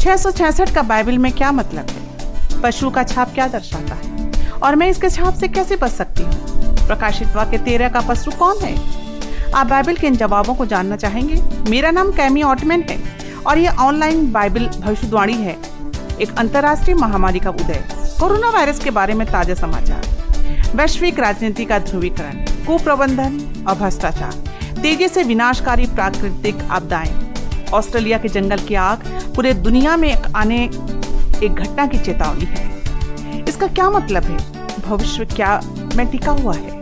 छह सौ छियासठ का बाइबल में क्या मतलब है? पशु का छाप क्या दर्शाता है? और मैं इसके छाप से कैसे बच सकती हूँ? प्रकाशित वाक्य तेरह का पशु कौन है? आप बाइबल के इन जवाबों को जानना चाहेंगे? मेरा नाम कैमी ऑटमैन है और ये ऑनलाइन बाइबल भविष्यवाणी है। एक अंतर्राष्ट्रीय महामारी का उदय। कोरोना वायरस के बारे में ताज़ा समाचार। वैश्विक राजनीति का ध्रुवीकरण। कुप्रबंधन और भ्रष्टाचार तेज़ी से विनाशकारी प्राकृतिक आपदाएँ। ऑस्ट्रेलिया के जंगल की आग पूरे दुनिया में आने एक घटना की चेतावनी है। इसका क्या मतलब है? भविष्य क्या में टिका हुआ है?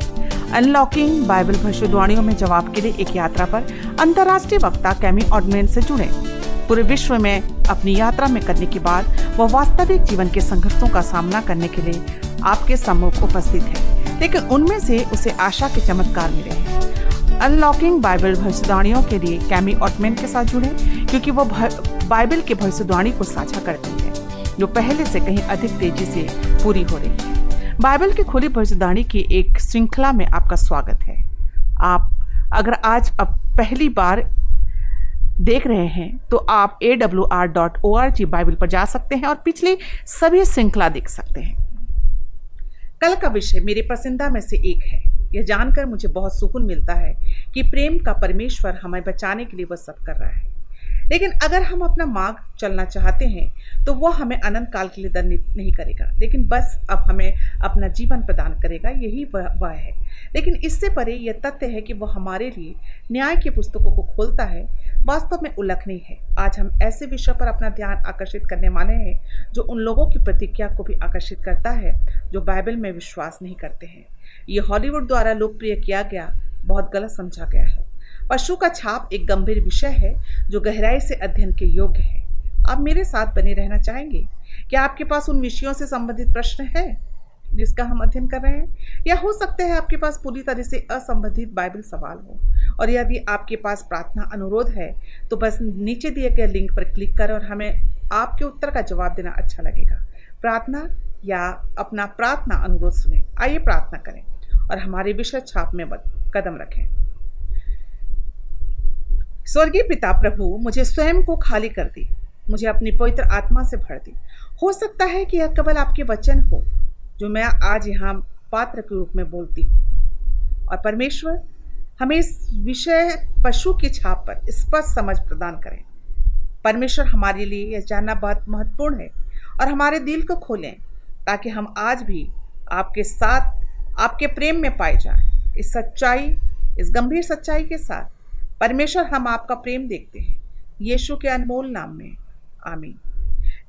अनलॉकिंग बाइबल भविष्यवाणियों में जवाब के लिए एक यात्रा पर अंतर्राष्ट्रीय वक्ता कैमी ऑडमेन से जुड़े। पूरे विश्व में अपनी यात्रा में करने के बाद वह वास्तविक जीवन के संघर्षों का सामना करने के लिए आपके सम्मुख उपस्थित है। लेकिन उनमें से उसे आशा के चमत्कार मिले हैं। अनलॉकिंग बाइबल भविष्यवाणियों के लिए कैमी ऑटमैन के साथ जुड़े, क्योंकि वो बाइबल के भविष्यवाणी को साझा करती है, जो पहले से कहीं अधिक तेज़ी से पूरी हो रही है। बाइबल की खुली भविष्यवाणी की एक श्रृंखला में आपका स्वागत है। आप अगर आज अब पहली बार देख रहे हैं तो आप A W R dot O R G Bible पर जा सकते हैं और पिछली सभी श्रृंखला देख सकते हैं। कल का विषय मेरे पसंदा में से एक है। यह जानकर मुझे बहुत सुकून मिलता है कि प्रेम का परमेश्वर हमें बचाने के लिए वह सब कर रहा है। लेकिन अगर हम अपना मार्ग चलना चाहते हैं तो वह हमें अनंत काल के लिए दंडित नहीं करेगा। लेकिन बस अब हमें अपना जीवन प्रदान करेगा, यही वह वह है। लेकिन इससे परे यह तथ्य है कि वह हमारे लिए न्याय की पुस्तकों को खोलता है, वास्तव में उल्लेखनीय है। आज हम ऐसे विषय पर अपना ध्यान आकर्षित करने वाले हैं, जो उन लोगों की प्रतिक्रिया को भी आकर्षित करता है, जो बाइबल में विश्वास नहीं करते हैं। ये हॉलीवुड द्वारा लोकप्रिय किया गया बहुत गलत समझा गया है। पशु का छाप एक गंभीर विषय है, जो गहराई से अध्ययन के योग्य है। आप मेरे साथ बने रहना चाहेंगे? क्या आपके पास उन विषयों से संबंधित प्रश्न है, जिसका हम अध्ययन कर रहे हैं? या हो सकते हैं आपके पास पूरी तरह से असंबंधित बाइबल सवाल हो, और यदि आपके पास प्रार्थना अनुरोध है तो बस नीचे दिए गए लिंक पर क्लिक करें और हमें आपके उत्तर का जवाब देना अच्छा लगेगा। प्रार्थना या अपना प्रार्थना अनुरोध सुने। आइए प्रार्थना करें। और हमारे विषय छाप में कदम रखें। स्वर्गीय पिता प्रभु मुझे स्वयं को खाली कर दी। मुझे अपनी पवित्र आत्मा से भर दी। हो सकता है कि यह केवल आपके वचन हो, जो मैं आज यहाँ पात्र के रूप में बोलती हूँ। और परमेश्वर, हमें इस विषय पशु की छाप पर स्पष्ट समझ प्रदान करें। परमेश्वर हमारे लिए यह जानना बहुत महत्वपूर्ण है और हमारे दिल को खोलें, ताकि हम आज भी आपके साथ आपके प्रेम में पाए जाएँ। इस सच्चाई, इस गंभीर सच्चाई के साथ परमेश्वर हम आपका प्रेम देखते हैं। यीशु के अनमोल नाम में। आमीन।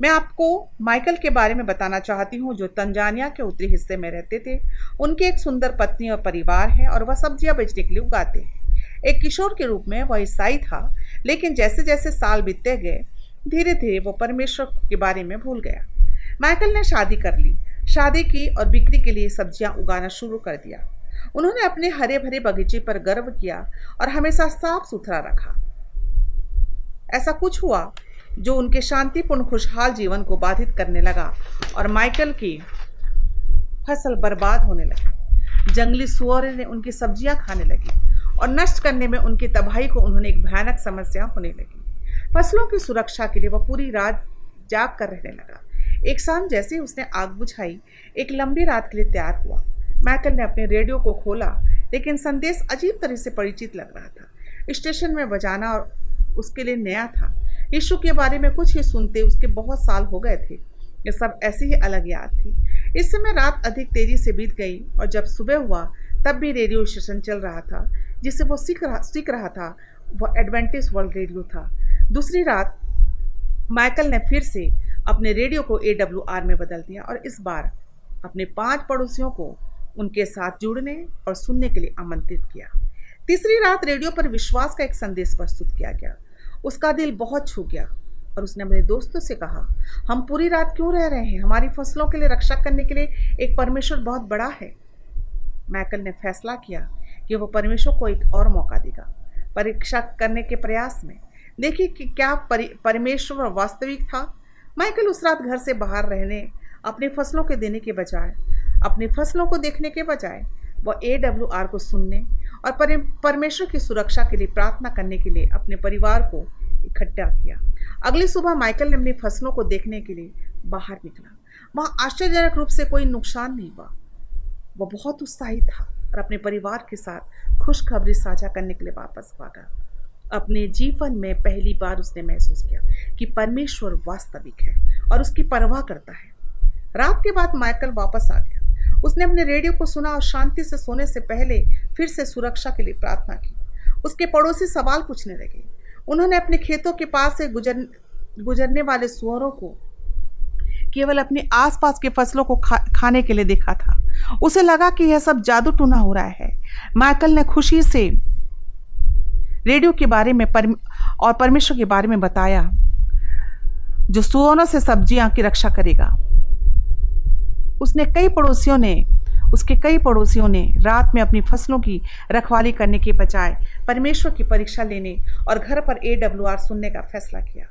मैं आपको माइकल के बारे में बताना चाहती हूँ, जो तंजानिया के उत्तरी हिस्से में रहते थे। उनकी एक सुंदर पत्नी और परिवार है और वह सब्ज़ियाँ बेचने के लिए उगाते हैं। एक किशोर के रूप में वह ईसाई था, लेकिन जैसे जैसे साल बीतते गए धीरे धीरे वो परमेश्वर के बारे में भूल गया। माइकल ने शादी कर ली। शादी की और बिक्री के लिए सब्ज़ियाँ उगाना शुरू कर दिया। उन्होंने अपने हरे भरे बगीचे पर गर्व किया और हमेशा साफ़ सुथरा रखा। ऐसा कुछ हुआ जो उनके शांतिपूर्ण, खुशहाल जीवन को बाधित करने लगा और माइकल की फ़सल बर्बाद होने लगी। जंगली सुअर ने उनकी सब्ज़ियाँ खाने लगी और नष्ट करने में उनकी तबाही को उन्होंने एक भयानक समस्या होने लगी। फ़सलों की सुरक्षा के लिए वह पूरी रात जाग कर रहने लगा। एक शाम जैसे उसने आग बुझाई, एक लंबी रात के लिए तैयार हुआ। मैकल ने अपने रेडियो को खोला, लेकिन संदेश अजीब तरह से परिचित लग रहा था। स्टेशन में बजाना और उसके लिए नया था। यीशु के बारे में कुछ ही सुनते उसके बहुत साल हो गए थे। ये सब ऐसी ही अलग याद थी। इस समय रात अधिक तेज़ी से बीत गई और जब सुबह हुआ, तब भी रेडियो स्टेशन चल रहा था। जिसे वो सीख रहा सीख रहा था, वह एडवेंटिस वर्ल्ड रेडियो था। दूसरी रात माइकल ने फिर से अपने रेडियो को AWR में बदल दिया और इस बार अपने पाँच पड़ोसियों को उनके साथ जुड़ने और सुनने के लिए आमंत्रित किया। तीसरी रात रेडियो पर विश्वास का एक संदेश प्रस्तुत किया गया। उसका दिल बहुत छू गया और उसने अपने दोस्तों से कहा, हम पूरी रात क्यों रह रहे हैं? हमारी फ़सलों के लिए, रक्षा करने के लिए एक परमेश्वर बहुत बड़ा है। मैकल ने फैसला किया कि वह परमेश्वर को एक और मौका देगा। परीक्षा करने के प्रयास में, देखिए कि क्या परमेश्वर वास्तविक था। माइकल उस रात घर से बाहर रहने, अपने फ़सलों के देने के बजाय, अपनी फ़सलों को देखने के बजाय वह ए डब्ल्यू आर को सुनने और परमेश्वर की सुरक्षा के लिए प्रार्थना करने के लिए अपने परिवार को इकट्ठा किया। अगली सुबह माइकल ने अपनी फ़सलों को देखने के लिए बाहर निकला। वहाँ आश्चर्यजनक रूप से कोई नुकसान नहीं हुआ। वह बहुत उत्साहित था और अपने परिवार के साथ खुशखबरी साझा करने के लिए वापस भागा। अपने जीवन में पहली बार उसने महसूस किया कि परमेश्वर वास्तविक है और उसकी परवाह करता है। रात के बाद माइकल वापस आ गया। उसने अपने रेडियो को सुना और शांति से सोने से पहले फिर से सुरक्षा के लिए प्रार्थना की। उसके पड़ोसी सवाल पूछने लगे। उन्होंने अपने खेतों के पास से गुजर गुजरने वाले सुअरों को केवल अपने आसपास के फ़सलों को खा, खाने के लिए देखा था। उसे लगा कि यह सब जादू टूना हो रहा है। माइकल ने खुशी से रेडियो के बारे में परम, और परमेश्वर के बारे में बताया जो सुअरों से सब्ज़ियाँ की रक्षा करेगा। उसने कई पड़ोसियों ने उसके कई पड़ोसियों ने रात में अपनी फ़सलों की रखवाली करने के बजाय परमेश्वर की परीक्षा लेने और घर पर ए डब्ल्यू आर सुनने का फैसला किया।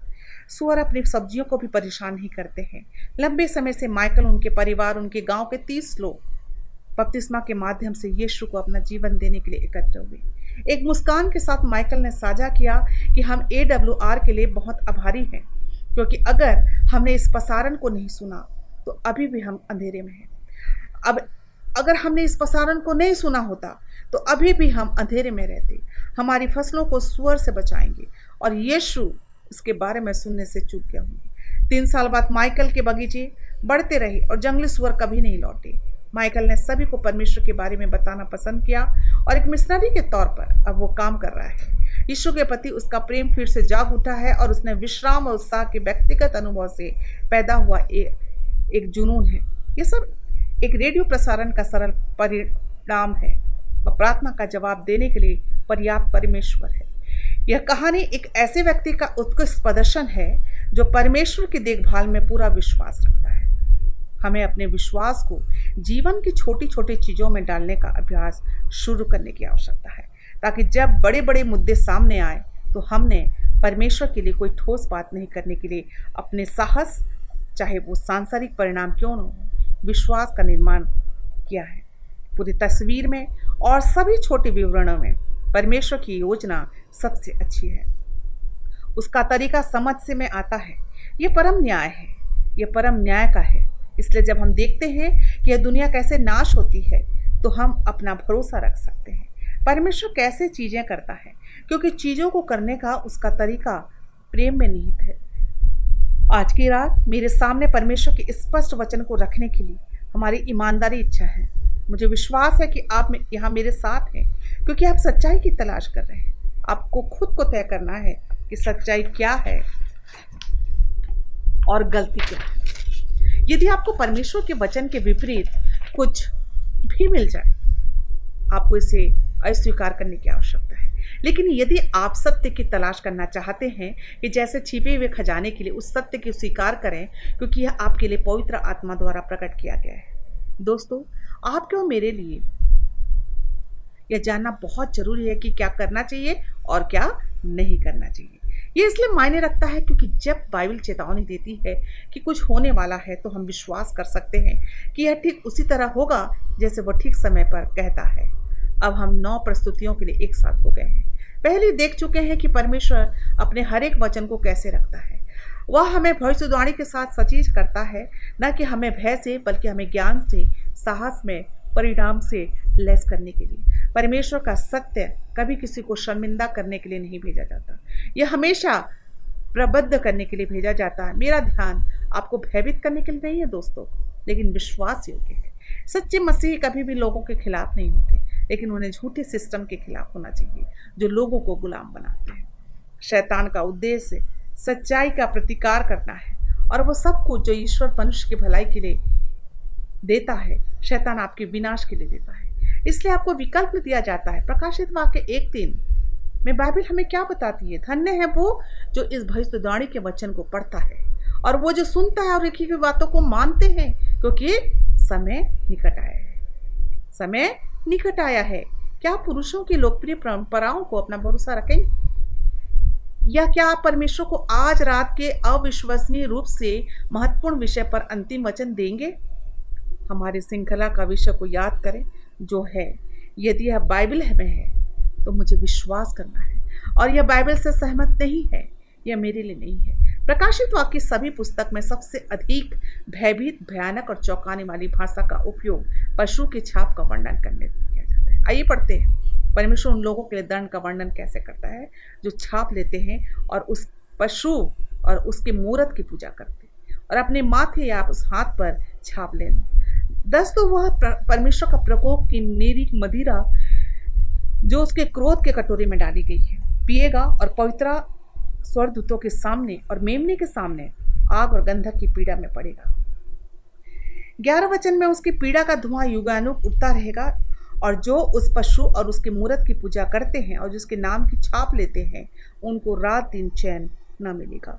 सुअर अपनी सब्जियों को भी परेशान ही करते हैं। लंबे समय से माइकल उनके परिवार उनके गाँव के तीस लोग बपतिस्मा के माध्यम से यीशु को अपना जीवन देने के लिए एकत्र हुए। एक मुस्कान के साथ माइकल ने साझा किया कि हम ए डब्ल्यू आर के लिए बहुत आभारी हैं, क्योंकि अगर हमने इस प्रसारण को नहीं सुना तो अभी भी हम अंधेरे में हैं। अब अगर हमने इस प्रसारण को नहीं सुना होता तो अभी भी हम अंधेरे में रहते। हमारी फ़सलों को सुअर से बचाएँगे, और यीशु इसके बारे में सुनने से चूक गया होंगे तीन साल बाद माइकल के बगीचे बढ़ते रहे और जंगली सुअर कभी नहीं लौटे। माइकल ने सभी को परमेश्वर के बारे में बताना पसंद किया और एक मिशनरी के तौर पर अब वो काम कर रहा है। यीशु के प्रति उसका प्रेम फिर से जाग उठा है और उसने विश्राम और उत्साह के व्यक्तिगत अनुभव से पैदा हुआ एक, एक जुनून है। ये सब एक रेडियो प्रसारण का सरल परिणाम है और प्रार्थना का जवाब देने के लिए पर्याप्त परमेश्वर है। यह कहानी एक ऐसे व्यक्ति का उत्कृष्ट प्रदर्शन है जो परमेश्वर की देखभाल में पूरा विश्वास रखता है। हमें अपने विश्वास को जीवन की छोटी छोटी चीज़ों में डालने का अभ्यास शुरू करने की आवश्यकता है, ताकि जब बड़े बड़े मुद्दे सामने आए तो हमने परमेश्वर के लिए कोई ठोस बात नहीं करने के लिए अपने साहस, चाहे वो सांसारिक परिणाम क्यों न हो, विश्वास का निर्माण किया है। पूरी तस्वीर में और सभी छोटे विवरणों में परमेश्वर की योजना सबसे अच्छी है। उसका तरीका समझ से में आता है। ये परम न्याय है। ये परम न्याय का है। इसलिए जब हम देखते हैं कि यह दुनिया कैसे नाश होती है तो हम अपना भरोसा रख सकते हैं। परमेश्वर कैसे चीज़ें करता है? क्योंकि चीज़ों को करने का उसका तरीका प्रेम में निहित है। आज की रात मेरे सामने परमेश्वर के स्पष्ट वचन को रखने के लिए हमारी ईमानदारी इच्छा है। मुझे विश्वास है कि आप यहाँ मेरे साथ हैं, क्योंकि आप सच्चाई की तलाश कर रहे हैं। आपको खुद को तय करना है कि सच्चाई क्या है और गलती क्या है। यदि आपको परमेश्वर के वचन के विपरीत कुछ भी मिल जाए, आपको इसे अस्वीकार करने की आवश्यकता है। लेकिन यदि आप सत्य की तलाश करना चाहते हैं कि जैसे छिपे हुए खजाने के लिए उस सत्य की स्वीकार करें, क्योंकि यह आपके लिए पवित्र आत्मा द्वारा प्रकट किया गया है। दोस्तों आपके और मेरे लिए यह जानना बहुत ज़रूरी है कि क्या करना चाहिए और क्या नहीं करना चाहिए? ये इसलिए मायने रखता है क्योंकि जब बाइबल चेतावनी देती है कि कुछ होने वाला है तो हम विश्वास कर सकते हैं कि यह ठीक उसी तरह होगा जैसे वह ठीक समय पर कहता है। अब हम नौ प्रस्तुतियों के लिए एक साथ हो गए हैं। पहले देख चुके हैं कि परमेश्वर अपने हर एक वचन को कैसे रखता है। वह हमें भविष्यवाणी के साथ सचीज करता है, न कि हमें भय से, बल्कि हमें ज्ञान से, साहस में, परिणाम से लेस करने के लिए। परमेश्वर का सत्य कभी किसी को शर्मिंदा करने के लिए नहीं भेजा जाता। यह हमेशा प्रबद्ध करने के लिए भेजा जाता है। मेरा ध्यान आपको भयभीत करने के लिए नहीं है दोस्तों, लेकिन विश्वास योग्य है सच्चे मसीह कभी भी लोगों के खिलाफ नहीं होते, लेकिन उन्हें झूठे सिस्टम के खिलाफ होना चाहिए, जो लोगों को गुलाम बनाते हैं। शैतान का उद्देश्य सच्चाई का प्रतिकार करना है, और वो सब कुछ जो ईश्वर मनुष्य की भलाई के लिए देता है, शैतान आपके विनाश के लिए देता है। इसलिए आपको विकल्प दिया जाता है। प्रकाशित वाक्य एक दिन में बाइबल हमें क्या बताती है? धन्य है वो जो इस भविष्यवाणी के वचन को पढ़ता है और वो जो सुनता है और लिखी हुई बातों को मानते हैं, क्योंकि समय निकट आया है। समय निकट आया है। क्या पुरुषों की लोकप्रिय परंपराओं को अपना भरोसा रखेंगे? या क्या आप परमेश्वर को आज रात के अविश्वसनीय रूप से महत्वपूर्ण विषय पर अंतिम वचन देंगे? हमारी श्रृंखला का विषय को याद करें। जो है, यदि यह बाइबल में है तो मुझे विश्वास करना है। और यह बाइबल से सहमत नहीं है, यह मेरे लिए नहीं है। प्रकाशित वाक्य सभी पुस्तक में सबसे अधिक भयभीत, भयानक और चौंकाने वाली भाषा का उपयोग पशु के छाप का वर्णन करने किया जाता है। आइए पढ़ते हैं। परमेश्वर उन लोगों के लिए दंड का वर्णन कैसे करता है? जो छाप लेते हैं और उस पशु और उसके मूर्त की पूजा करते हैं। और अपने माथे या उस हाथ पर छाप लेना दस तो वह परमेश्वर का प्रकोप की निरी मदिरा, जो उसके क्रोध के कटोरे में डाली गई है। पिएगा और पवित्रा स्वर्गदूतों के सामने और मेमने के सामने आग और गंधक की पीड़ा में पड़ेगा। ग्यारह वचन में उसकी पीड़ा का धुआँ युगानुक उठता रहेगा और जो उस पशु और उसके मूर्त की पूजा करते हैं और जिसके नाम की छाप लेते हैं, उनको रात दिन चैन न मिलेगा।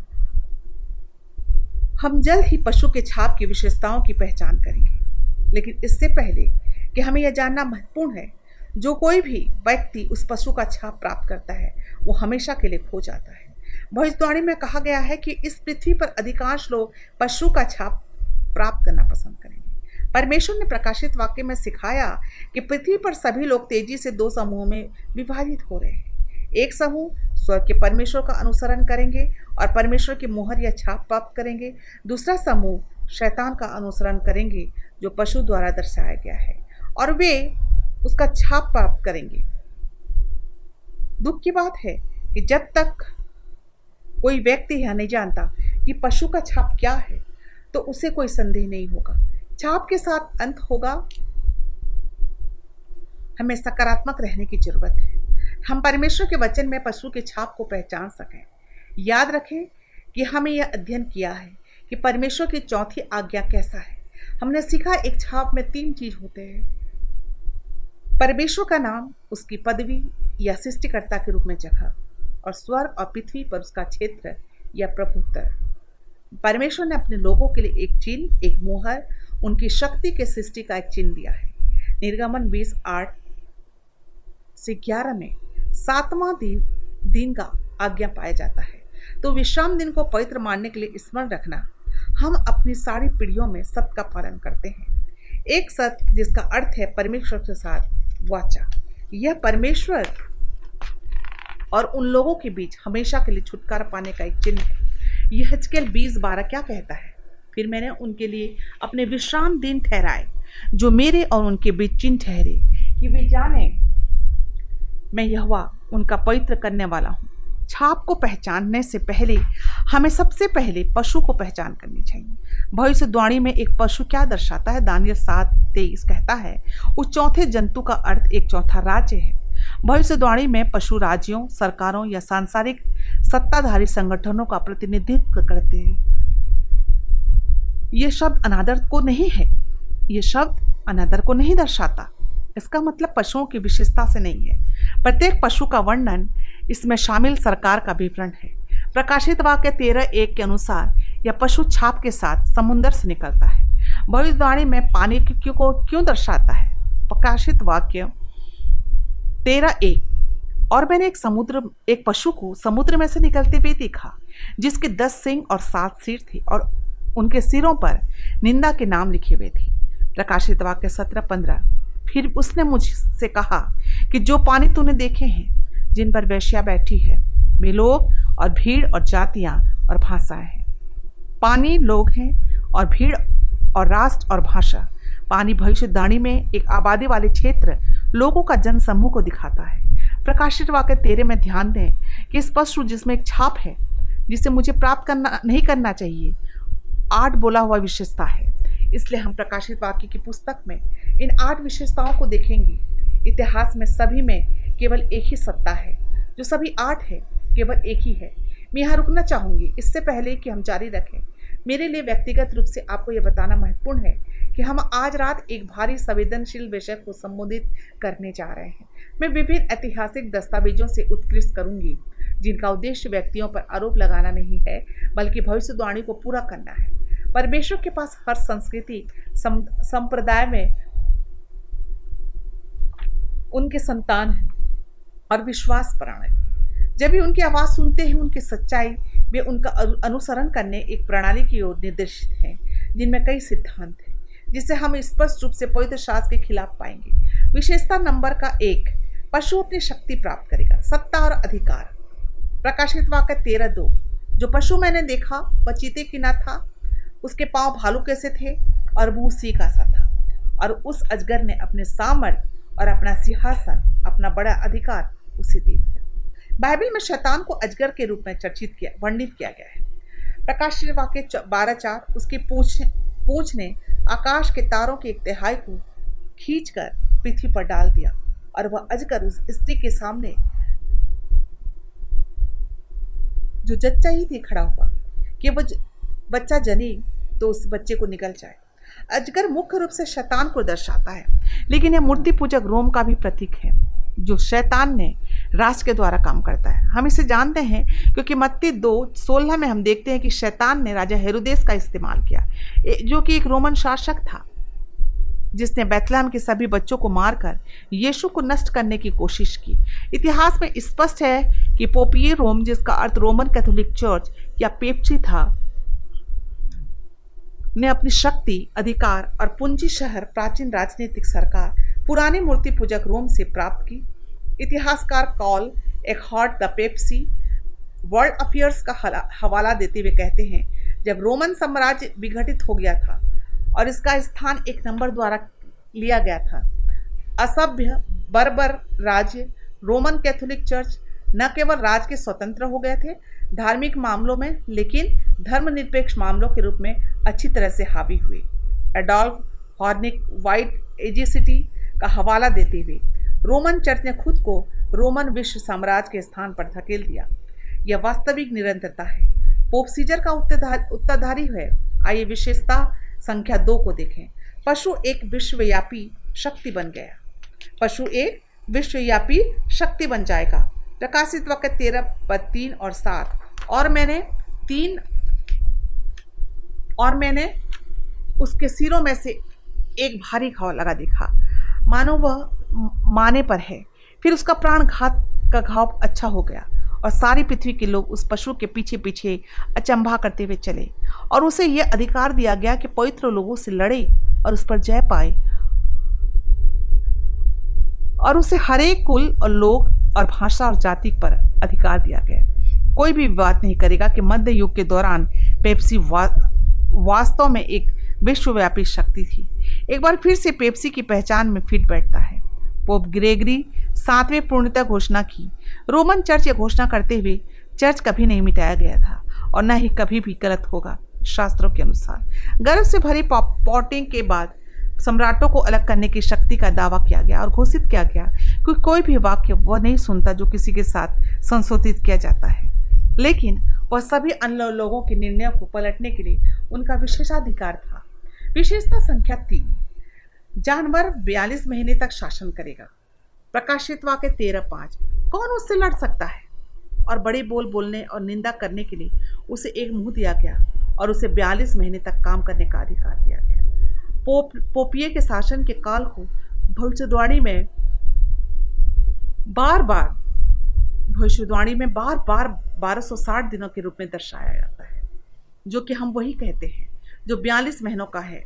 हम जल्द ही पशु के छाप की विशेषताओं की पहचान करेंगे। लेकिन इससे पहले कि हमें यह जानना महत्वपूर्ण है, जो कोई भी व्यक्ति उस पशु का छाप प्राप्त करता है, वो हमेशा के लिए खो जाता है। भविष्यवाणी में कहा गया है कि इस पृथ्वी पर अधिकांश लोग पशु का छाप प्राप्त करना पसंद करेंगे। परमेश्वर ने प्रकाशित वाक्य में सिखाया कि पृथ्वी पर सभी लोग तेज़ी से दो समूहों में विभाजित हो रहे हैं। एक समूह स्वर्ग के परमेश्वर का अनुसरण करेंगे और परमेश्वर की मोहर या छाप प्राप्त करेंगे। दूसरा समूह शैतान का अनुसरण करेंगे जो पशु द्वारा दर्शाया गया है। और वे उसका छाप प्राप्त करेंगे। दुख की बात है कि जब तक कोई व्यक्ति यह नहीं जानता कि पशु का छाप क्या है तो उसे कोई संदेह नहीं होगा। छाप के साथ अंत होगा। हमें सकारात्मक रहने की ज़रूरत है। हम परमेश्वर के वचन में पशु के छाप को पहचान सकें। याद रखें कि हमें यह अध्ययन किया है कि परमेश्वर की चौथी आज्ञा कैसा है। हमने सीखा एक छाप में तीन चीज़ होते हैं। परमेश्वर का नाम, उसकी पदवी या सृष्टिकर्ता के रूप में जगह, और स्वर्ग और पृथ्वी पर उसका क्षेत्र या प्रभुत्व। परमेश्वर ने अपने लोगों के लिए एक चिन्ह, एक मोहर, उनकी शक्ति के सृष्टि का एक चिन्ह दिया है। निर्गमन बीस आठ से ग्यारह में सातवां दिन दिन का आज्ञा पाया जाता है। तो विश्राम दिन को पवित्र मानने के लिए स्मरण रखना। हम अपनी सारी पीढ़ियों में सत्य का पालन करते हैं। एक सत्य जिसका अर्थ है परमेश्वर के साथ वाचा। यह परमेश्वर और उन लोगों के बीच हमेशा के लिए छुटकारा पाने का एक चिन्ह है। यह हजकेल बीस बारह क्या कहता है? फिर मैंने उनके लिए अपने विश्राम दिन ठहराए, जो मेरे और उनके बीच चिन्ह ठहरे, कि वे जाने, मैं यहवा उनका पवित्र करने वाला हूँ। छाप को पहचानने से पहले हमें सबसे पहले पशु को पहचान करनी चाहिए। भविष्य द्वाणी में एक पशु क्या दर्शाता है? दानियल सात तेईस कहता है, उस चौथे जंतु का अर्थ एक चौथा राज्य है। भविष्यवाणी में पशु राज्यों, सरकारों या सांसारिक सत्ताधारी संगठनों का प्रतिनिधित्व करते हैं। यह शब्द अनादर को नहीं है। यह शब्द अनादर को नहीं दर्शाता। इसका मतलब पशुओं की विशेषता से नहीं है। प्रत्येक पशु का वर्णन इसमें शामिल सरकार का विवरण है। प्रकाशित वाक्य तेरह एक के अनुसार, यह पशु छाप के साथ समुन्दर से निकलता है। भविष्यवाणी में पानी की क्यों को क्यों दर्शाता है? प्रकाशित वाक्य तेरह एक, और मैंने एक समुद्र, एक पशु को समुद्र में से निकलते हुए देखा, जिसके दस सिंह और सात सिर थे और उनके सिरों पर निंदा के नाम लिखे हुए थे। प्रकाशित वाक्य सत्रह पंद्रह, फिर उसने मुझसे कहा कि जो पानी तूने देखे हैं जिन पर वैश्या बैठी है। वे लोग और भीड़ और जातियाँ और भाषाएँ हैं। पानी लोग हैं और भीड़ और राष्ट्र और भाषा। पानी भविष्यवाणी में एक आबादी वाले क्षेत्र लोगों का जन समूह को दिखाता है। प्रकाशित वाक्य तेरे में ध्यान दें कि स्पष्ट रूप जिसमें एक छाप है, जिसे मुझे प्राप्त करना, नहीं करना चाहिए, आठ बोला हुआ विशेषता है। इसलिए हम प्रकाशित वाक्य की पुस्तक में इन आठ विशेषताओं को देखेंगे। इतिहास में सभी में केवल एक ही सत्ता है, जो सभी आठ है, केवल एक ही है। मैं यहाँ रुकना चाहूँगी। इससे पहले कि हम जारी रखें, मेरे लिए व्यक्तिगत रूप से आपको यह बताना महत्वपूर्ण है कि हम आज रात एक भारी संवेदनशील विषय को संबोधित करने जा रहे हैं। मैं विभिन्न ऐतिहासिक दस्तावेजों से उत्कृष्ट करूँगी, जिनका उद्देश्य व्यक्तियों पर आरोप लगाना नहीं है, बल्कि भविष्यवाणी को पूरा करना है। परमेश्वर के पास हर संस्कृति संप्रदाय में उनके संतान हैं। और विश्वास प्राण है जब भी उनकी आवाज़ सुनते हैं, उनकी सच्चाई वे उनका अनुसरण करने एक प्रणाली की ओर निर्देशित हैं, जिनमें कई सिद्धांत हैं जिसे हम स्पष्ट रूप से पवित्र शास्त्र के खिलाफ पाएँगे। विशेषता नंबर का एक, पशु अपनी शक्ति प्राप्त करेगा, सत्ता और अधिकार। प्रकाशित वाक्य तेरह दो, जो पशु मैंने देखा, वह चीते की ना था, उसके पाँव भालू कैसे थे, और मुँह सी का सा था, और उस अजगर ने अपने सामर्थ और अपना सिंहासन, अपना बड़ा अधिकार उसे दे दिया बाइबल में शैतान को अजगर के रूप में चर्चित किया, वर्णित किया गया है। प्रकाश वाक्य बारह चार, उसकी पूछ पूछ ने आकाश के तारों की एक तिहाई को खींचकर पृथ्वी पर डाल दिया और वह अजगर उस स्त्री के सामने जो जच्चा ही थी खड़ा हुआ, कि वह बच्चा जने तो उस बच्चे को निकल जाए। अजगर मुख्य रूप से शैतान को दर्शाता है, लेकिन यह मूर्ति पूजक रोम का भी प्रतीक है। जो शैतान ने राष्ट्र के द्वारा काम करता है। हम इसे जानते हैं क्योंकि मत्ती दो सोलह में हम देखते हैं कि शैतान ने राजा हेरोदेस का इस्तेमाल किया। जो कि एक रोमन शासक था, जिसने बैतलहम के सभी बच्चों को मारकर यीशु को नष्ट करने की कोशिश की। इतिहास में स्पष्ट है कि पोपिये रोम, जिसका अर्थ रोमन कैथोलिक चर्च या पेप्ची था, ने अपनी शक्ति, अधिकार और पूंजी शहर प्राचीन राजनीतिक सरकार पुरानी मूर्ति पूजक रोम से प्राप्त की। इतिहासकार Carl Eckhardt the papacy world affairs का हवाला देते हुए कहते हैं, जब रोमन साम्राज्य विघटित हो गया था और इसका स्थान एक नंबर द्वारा लिया गया था, असभ्य बर्बर राज्य, रोमन कैथोलिक चर्च न केवल राज के स्वतंत्र हो गए थे धार्मिक मामलों में, लेकिन धर्मनिरपेक्ष मामलों के रूप में अच्छी तरह से हावी हुए। एडोल्फ हॉर्निक वाइट एजिसिटी का हवाला देते हुए रोमन चर्च ने खुद को रोमन विश्व साम्राज्य के स्थान पर धकेल दिया। यह वास्तविक निरंतरता है। पोप सीजर का उत्तरधारी है। आइए विशेषता संख्या दो को देखें। पशु एक विश्वव्यापी शक्ति बन गया। पशु एक विश्वव्यापी शक्ति बन जाएगा। प्रकाशित वक्त तेरह पद तीन और सात। और मैंने तीन, और मैंने उसके सिरों में से एक भारी घाव लगा देखा। मानो वह माने पर है। फिर उसका प्राण घात का घाव अच्छा हो गया और सारी पृथ्वी के लोग उस पशु के पीछे पीछे अचंभा करते हुए चले और उसे यह अधिकार दिया गया कि पवित्र लोगों से लड़े और उस पर जय पाए। और उसे हरेक कुल और लोग और भाषा और जाति पर अधिकार दिया गया। कोई भी विवाद नहीं करेगा कि मध्य युग के दौरान पेप्सी वा, वास्तव में एक विश्वव्यापी शक्ति थी। एक बार फिर से पेप्सी की पहचान में फिट बैठता है। पोप ग्रेगरी सातवें पूर्णता घोषणा की। रोमन चर्च यह घोषणा करते हुए, चर्च कभी नहीं मिटाया गया था और न ही कभी भी गलत होगा, शास्त्रों के अनुसार। गर्व से भरी पॉटिंग के बाद सम्राटों को अलग करने की शक्ति का दावा किया गया और घोषित किया गया क्योंकि कोई भी वाक्य वह नहीं सुनता जो किसी के साथ संशोधित किया जाता है। लेकिन वह सभी अन्य लोगों के निर्णयों को पलटने के लिए उनका विशेषाधिकार था। विशेषता संख्या तीन। जानवर बयालीस महीने तक शासन करेगा। प्रकाशित वाक्य तेरह पाँच। कौन उससे लड़ सकता है? और बड़े बोल बोलने और निंदा करने के लिए उसे एक मुँह दिया गया और उसे बयालीस महीने तक काम करने का अधिकार दिया गया। पोप पोपिये के शासन के काल को भविष्यवाणी में बार बार, भविष्यवाणी में बार बार 1260 दिनों के रूप में दर्शाया जाता है, जो कि हम वही कहते हैं। जो बयालीस महीनों का है,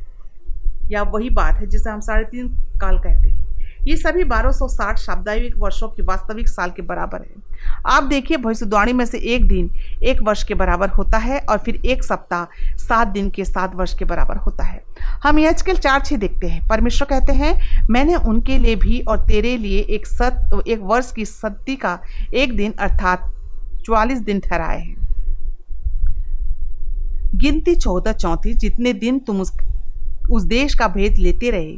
या वही बात है जिसे हम साढ़े तीन काल कहते हैं। ये सभी 1260 शाब्दायिक वर्षों की वास्तविक साल के बराबर है। आप देखिए, भविष्यवाणी में से एक दिन एक वर्ष के बराबर होता है और फिर एक सप्ताह सात दिन के सात वर्ष के बराबर होता है। हम ये आजकल चार छः देखते हैं। परमेश्वर कहते हैं, मैंने उनके लिए भी और तेरे लिए एक सत, एक वर्ष की सत्ती का एक दिन अर्थात चौवालीस दिन ठहराए हैं। गिनती चौदह चौंतीस जितने दिन तुम उस उस देश का भेद लेते रहे।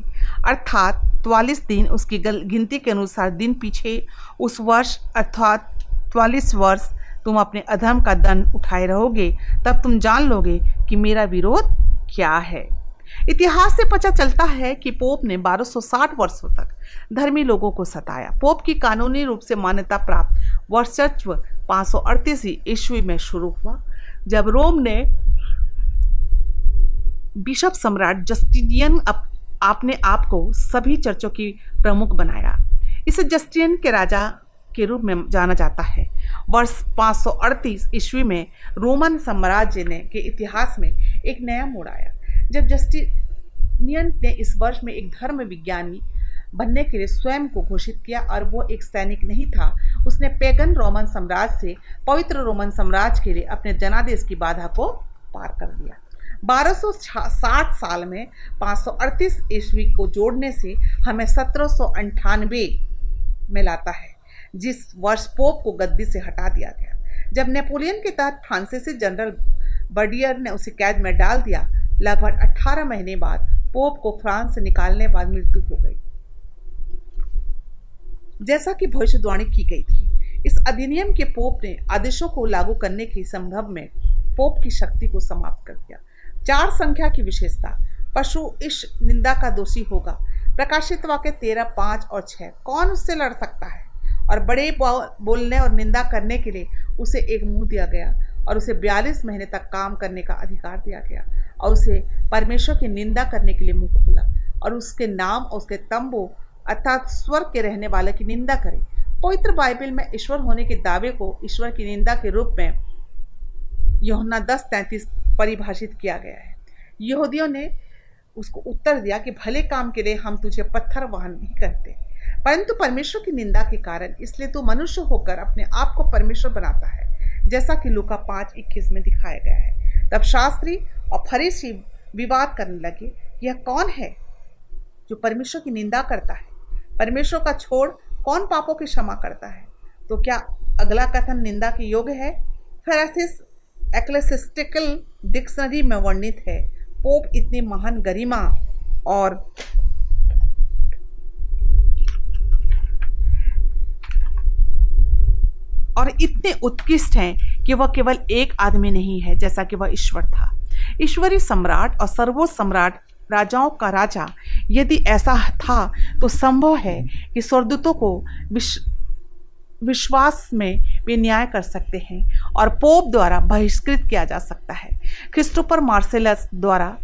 अर्थात चवालीस दिन उसकी गिनती के अनुसार दिन पीछे उस वर्ष, अर्थात चवालीस वर्ष तुम अपने अधर्म का दंड उठाए रहोगे, तब तुम जान लोगे कि मेरा विरोध क्या है। इतिहास से पता चलता है कि पोप ने 1260 वर्षों तक धर्मी लोगों को सताया। पोप की कानूनी रूप से मान्यता प्राप्त वर्षत्व पाँच सौ अड़तीस ईस्वी में शुरू हुआ, जब रोम ने बिशप सम्राट जस्टिनियन आपने आप को सभी चर्चों की प्रमुख बनाया। इसे जस्टियन के राजा के रूप में जाना जाता है। वर्ष 538 ईस्वी में रोमन साम्राज्य ने के इतिहास में एक नया मोड़ आया। जब जस्टिनियन ने इस वर्ष में एक धर्म विज्ञानी बनने के लिए स्वयं को घोषित किया और वो एक सैनिक नहीं था, उसने पेगन रोमन साम्राज्य से पवित्र रोमन साम्राज्य के लिए अपने जनादेश की बाधा को पार कर दिया 1260 साल में 538 ईस्वी को जोड़ने से हमें सत्रह में लाता है, जिस वर्ष पोप को गद्दी से हटा दिया गया। जब नेपोलियन के तहत फ्रांसीसी जनरल बर्डियर ने उसे कैद में डाल दिया, लगभग 18 महीने बाद पोप को फ्रांस से निकालने बाद मृत्यु हो गई। जैसा कि भविष्यवाणी की गई थी, इस अधिनियम के पोप ने आदेशों को लागू करने के संभव में पोप की शक्ति को समाप्त कर दिया। चार संख्या की विशेषता, पशु इस निंदा का दोषी होगा। प्रकाशित वाक्य तेरह, पाँच और छह। कौन उससे लड़ सकता है? और बड़े बोलने और निंदा करने के लिए उसे एक मुँह दिया गया और उसे बयालीस महीने तक काम करने का अधिकार दिया गया और उसे परमेश्वर की निंदा करने के लिए मुँह खोला और उसके नाम और उसके तंबू अर्थात स्वर्ग के रहने वाले की निंदा करे। पवित्र बाइबल में ईश्वर होने के दावे को ईश्वर की निंदा के रूप में यहुना दस, तैंतीस परिभाषित किया गया है। यहूदियों ने उसको उत्तर दिया कि भले काम के लिए हम तुझे पत्थर वाहन नहीं करते, परंतु परमेश्वर की निंदा के कारण इसलिए तू मनुष्य होकर अपने आप को परमेश्वर बनाता है, जैसा कि लुका पाँच इक्कीस में दिखाया गया है। तब शास्त्री और फरीसी विवाद करने लगे, यह कौन है जो परमेश्वर की निंदा करता है? परमेश्वर का छोड़ कौन पापों की क्षमा करता है? तो क्या अगला कथन निंदा के योग्य है? फेरासिस एक्लेसिस्टिकल डिक्शनरी में वर्णित है। पोप इतनी महान गरिमा और और इतने उत्कृष्ट हैं कि वह केवल एक आदमी नहीं है, जैसा कि वह ईश्वर था। ईश्वरी सम्राट और सर्वोच्च सम्राट राजाओं का राजा, यदि ऐसा था तो संभव है कि स्वर्दूतों को विश्व विश्वास में वे न्याय कर सकते हैं और पोप द्वारा बहिष्कृत किया जा सकता है। क्रिस्टोफर मार्सेलस द्वारा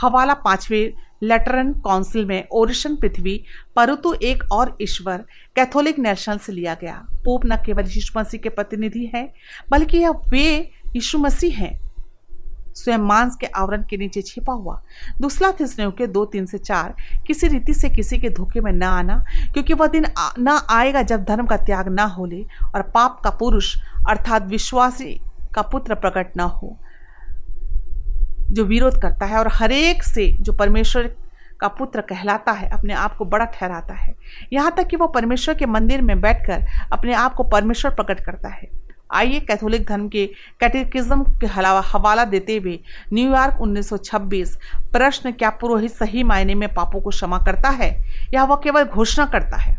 हवाला पाँचवें लेटरन काउंसिल में ओरिशन पृथ्वी परंतु एक और ईश्वर कैथोलिक नेशनल से लिया गया। पोप न केवल यीशु मसीह के प्रतिनिधि हैं, बल्कि यह वे यीशु मसीह हैं स्वयं मांस के आवरण के नीचे छिपा हुआ। दूसरा थिस्नेव के दो, तीन से चार, किसी रीति से किसी के धोखे में न आना, क्योंकि वह दिन न आएगा जब धर्म का त्याग ना हो ले और पाप का पुरुष, अर्थात विश्वासी का पुत्र प्रकट न हो, जो विरोध करता है और हरेक से जो परमेश्वर का पुत्र कहलाता है, अपने आप को बड़ा ठहराता है। यहाँ तक कि वो परमेश्वर के मंदिर में बैठकर अपने आप को परमेश्वर प्रकट करता है। आइए कैथोलिक धर्म के कैटेकिज्म के हवाला देते हुए न्यूयॉर्क 1926 प्रश्न, क्या पुरोहित सही मायने में पापों को क्षमा करता है या वह केवल घोषणा करता है?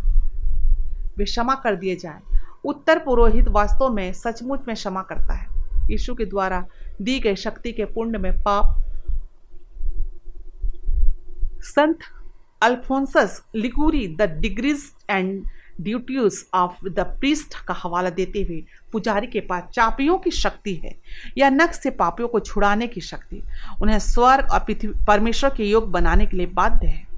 वे क्षमा कर दिए जाए। उत्तर पुरोहित वास्तव में सचमुच में क्षमा करता है। यीशु के द्वारा दी गई शक्ति के पुण्य में पाप संत Alphonsus Liguori the degrees and duties of the priest का हवाला देते हुए पुजारी के पास चापियों की शक्ति है या नख से पापियों को छुड़ाने की शक्ति। उन्हें स्वर्ग और पृथ्वी परमेश्वर के योग बनाने के लिए बाध्य है।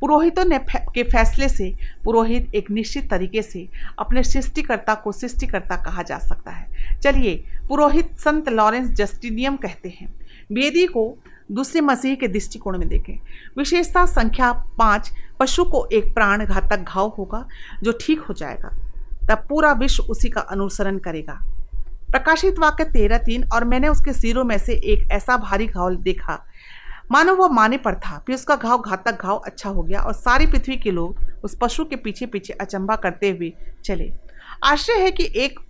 पुरोहितों ने फै, के फैसले से पुरोहित एक निश्चित तरीके से अपने सृष्टिकर्ता को सृष्टिकर्ता कहा जा सकता है। चलिए पुरोहित संत लॉरेंस जस्टिनियम कहते हैं। वेदी को दूसरे मसीह के दृष्टिकोण में देखें। विशेषता संख्या पाँच पशु को एक प्राण घातक घाव होगा जो ठीक हो जाएगा। तब पूरा विश्व उसी का अनुसरण करेगा। प्रकाशित वाक्य तेरह तीन, और मैंने उसके सिरों में से एक ऐसा भारी घाव देखा। मानो वह माने पर था फिर उसका घाव घातक घाव अच्छा हो गया, और सारी पृथ्वी के लोग उस पशु के पीछे पीछे अचंबा करते हुए चले। आश्चर्य है कि एक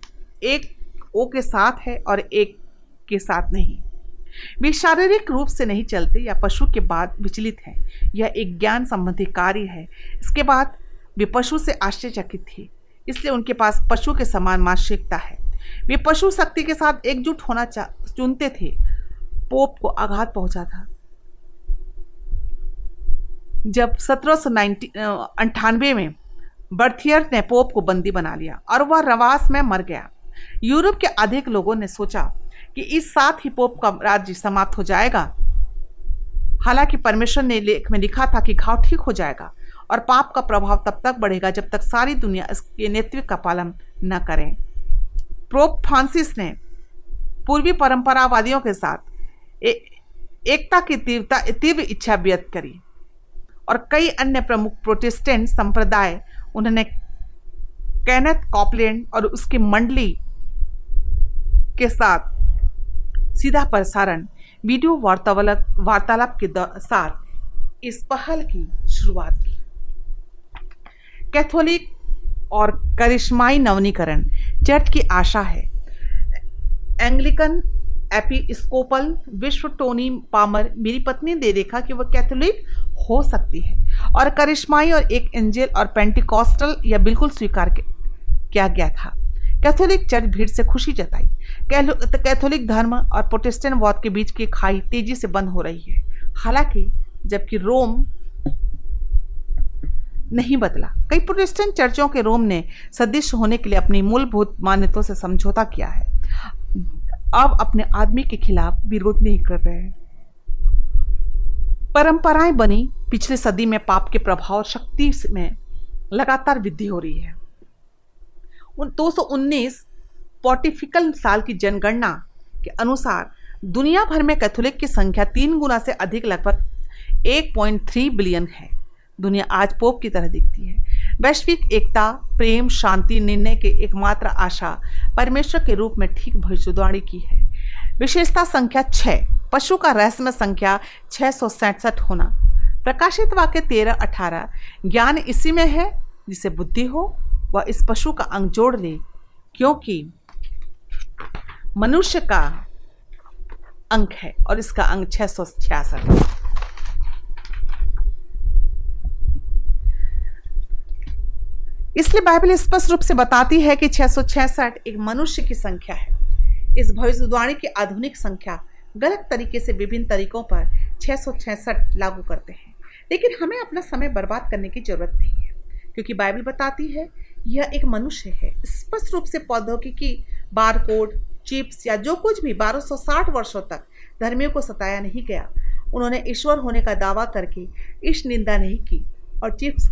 एक ओ के साथ है और एक के साथ नहीं। वे शारीरिक रूप से नहीं चलते या पशु के बाद विचलित हैं। यह एक ज्ञान संबंधी कार्य है। इसके बाद वे पशु से आश्चर्यचकित थे। इसलिए उनके पास पशु के समान मानसिकता है। वे पशु शक्ति के साथ एकजुट होना चुनते थे। पोप को आघात पहुँचा था। जब सत्रह में बर्थियर ने पोप को बंदी बना लिया और वह रवास में मर गया। यूरोप के अधिक लोगों ने सोचा कि इस साथ ही पोप का राज्य समाप्त हो जाएगा। हालाँकि परमेश्वर ने लेख में लिखा था कि घाव ठीक हो जाएगा। और पाप का प्रभाव तब तक बढ़ेगा जब तक सारी दुनिया इसके नेतृत्व का पालन न करें। प्रोप फ्रांसिस ने पूर्वी परंपरावादियों के साथ ए, एकता की तीव्रता तीव्र इच्छा व्यक्त करी और कई अन्य प्रमुख प्रोटेस्टेंट संप्रदाय उन्होंने कैनेथ कॉपलैंड और उसकी मंडली के साथ सीधा प्रसारण वीडियो वार्तालाप के साथ इस पहल की शुरुआत की। कैथोलिक और करिश्माई नवनीकरण, चर्च की आशा है। एंग्लिकन एपिस्कोपल विश्व टोनी पामर, मेरी पत्नी ने देखा कि वह कैथोलिक हो सकती है और करिश्माई और एक एंजल और पेंटिकॉस्टल यह बिल्कुल स्वीकार किया गया था। कैथोलिक चर्च भीड़ से खुशी जताई। कैथोलिक धर्म और प्रोटेस्टेंट वाद के बीच की खाई तेज़ी से बंद हो रही है। हालाँकि जबकि रोम नहीं बदला। कई प्रोटेस्टेंट चर्चों के रोम ने सदृश होने के लिए अपनी मूलभूत मान्यताओं से समझौता किया है। अब अपने आदमी के खिलाफ विरोध नहीं कर रहे हैं। परंपराएँ बनी, पिछले सदी में पाप के प्रभाव और शक्ति में लगातार वृद्धि हो रही है। सौ उन्नीस पॉटिफिकल साल की जनगणना के अनुसार दुनिया भर में कैथोलिक की संख्या तीन गुना से अधिक लगभग 1.3 बिलियन है। दुनिया आज पोप की तरह दिखती है। वैश्विक एकता, प्रेम, शांति, निर्णय के एकमात्र आशा परमेश्वर के रूप में ठीक भविष्यवाणी की है। विशेषता संख्या छः पशु का रहस्यमय संख्या छः सौ सैंसठ होना। प्रकाशित वाक्य तेरह, अठारह, ज्ञान इसी में है जिसे बुद्धि हो, वह इस पशु का अंग जोड़ ले, क्योंकि मनुष्य का अंक है और इसका अंग छह सौ छियासठ इसलिए बाइबल स्पष्ट रूप से बताती है कि छह एक मनुष्य की संख्या है। इस भविष्यवाणी की आधुनिक संख्या गलत तरीके से विभिन्न तरीकों पर छह लागू करते हैं। लेकिन हमें अपना समय बर्बाद करने की ज़रूरत नहीं है, क्योंकि बाइबल बताती है यह एक मनुष्य है। स्पष्ट रूप से प्रौद्योगिकी बारकोड, चिप्स या जो कुछ भी 1260 वर्षों तक धर्मियों को सताया नहीं गया। उन्होंने ईश्वर होने का दावा करके इस निंदा नहीं की और चिप्स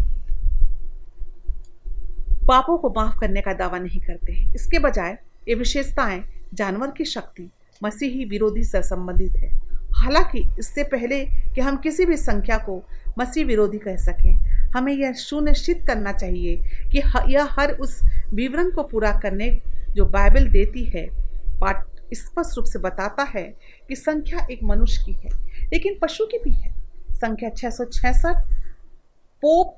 पापों को माफ़ करने का दावा नहीं करते हैं। इसके बजाय ये विशेषताएँ जानवर की शक्ति, मसीही विरोधी से संबंधित है। हालाँकि इससे पहले कि हम किसी भी संख्या को मसीह विरोधी कह सकें, हमें यह सुनिश्चित करना चाहिए कि यह हर उस विवरण को पूरा करने जो बाइबल देती है, पाठ स्पष्ट रूप से बताता है कि संख्या एक मनुष्य की है, लेकिन पशु की भी है। संख्या छह पोप,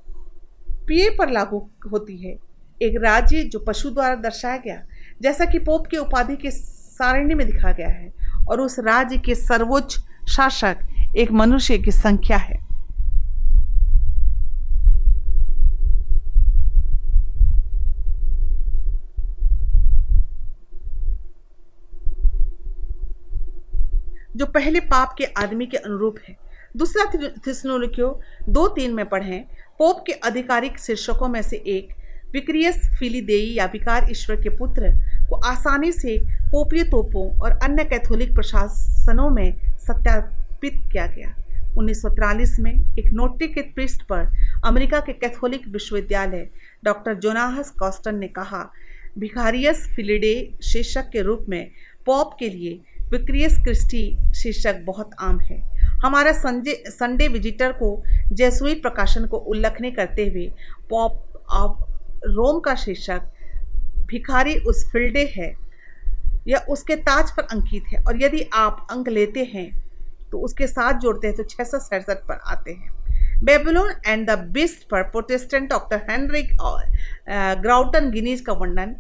पिए पर लागू होती है। एक राज्य जो पशु द्वारा दर्शाया गया, जैसा कि पोप की उपाधि के सारणी में दिखा गया है, और उस राज्य के सर्वोच्च शासक एक मनुष्य की संख्या है। जो पहले पाप के आदमी के अनुरूप है। दूसरा दो तीन में पढ़ें। पोप के आधिकारिक शीर्षकों में से एक विक्रियस फिलीदेई या विकार ईश्वर के पुत्र को आसानी से पोपीय तोपों और अन्य कैथोलिक प्रशासनों में सत्यापित किया गया। 1943 में एक नोटरी के पृष्ठ पर अमेरिका के कैथोलिक विश्वविद्यालय डॉक्टर जोनाहस कॉस्टन ने कहा, भिखारियस फिलिडे शीर्षक के रूप में पॉप के लिए विक्रियस क्रिस्टी शीर्षक बहुत आम है। हमारा संडे संडे विजिटर को जैसुइट प्रकाशन को उल्लेखने करते हुए पॉप ऑफ़ रोम का शीर्षक, भिखारी उस फिल्डे है यह उसके ताज पर अंकित है, और यदि आप अंक लेते हैं तो उसके साथ जोड़ते हैं तो छः सौ सड़सठ पर आते हैं। बेबलोन एंड द बिस्ट पर Protestant doctor Henry Grattan Guinness का वर्णन,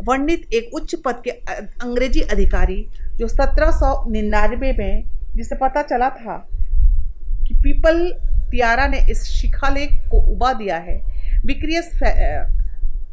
वर्णित एक उच्च पद के अंग्रेज़ी अधिकारी, जो सत्रह सौ निन्यानवे में, जिसे पता चला था कि पीपल तियारा ने इस शिखालेख को उबा दिया है विक्रियस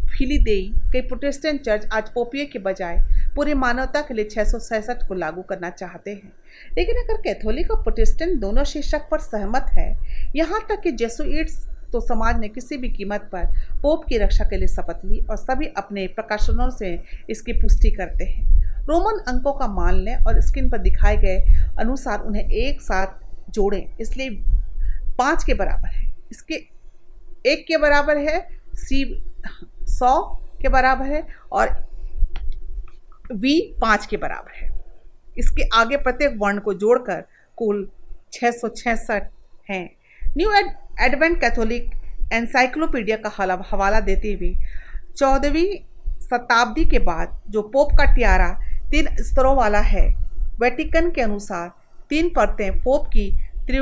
फिलीदेई कई प्रोटेस्टेंट चर्च आज पोपिये के बजाय पूरी मानवता के लिए छह को लागू करना चाहते हैं। लेकिन अगर कैथोलिक और प्रोटेस्टेंट दोनों शीर्षक पर सहमत है, यहाँ तक कि जेसुइट्स तो समाज ने किसी भी कीमत पर पोप की रक्षा के लिए शपथ ली और सभी अपने प्रकाशनों से इसकी पुष्टि करते हैं। रोमन अंकों का मान लें और स्क्रीन पर दिखाए गए अनुसार उन्हें एक साथ जोड़ें, इसलिए पाँच के बराबर है। इसके एक के बराबर है, सी सौ के बराबर है और वी पाँच के बराबर है। इसके आगे प्रत्येक वर्ण को जोड़कर कुल छः सौ छसठ हैं। न्यू एड, एडवेंट कैथोलिक एनसाइक्लोपीडिया का हवाला देते हुए चौदहवीं शताब्दी के बाद जो पोप का टियारा तीन स्तरों वाला है, वेटिकन के अनुसार तीन परतें पोप की त्रि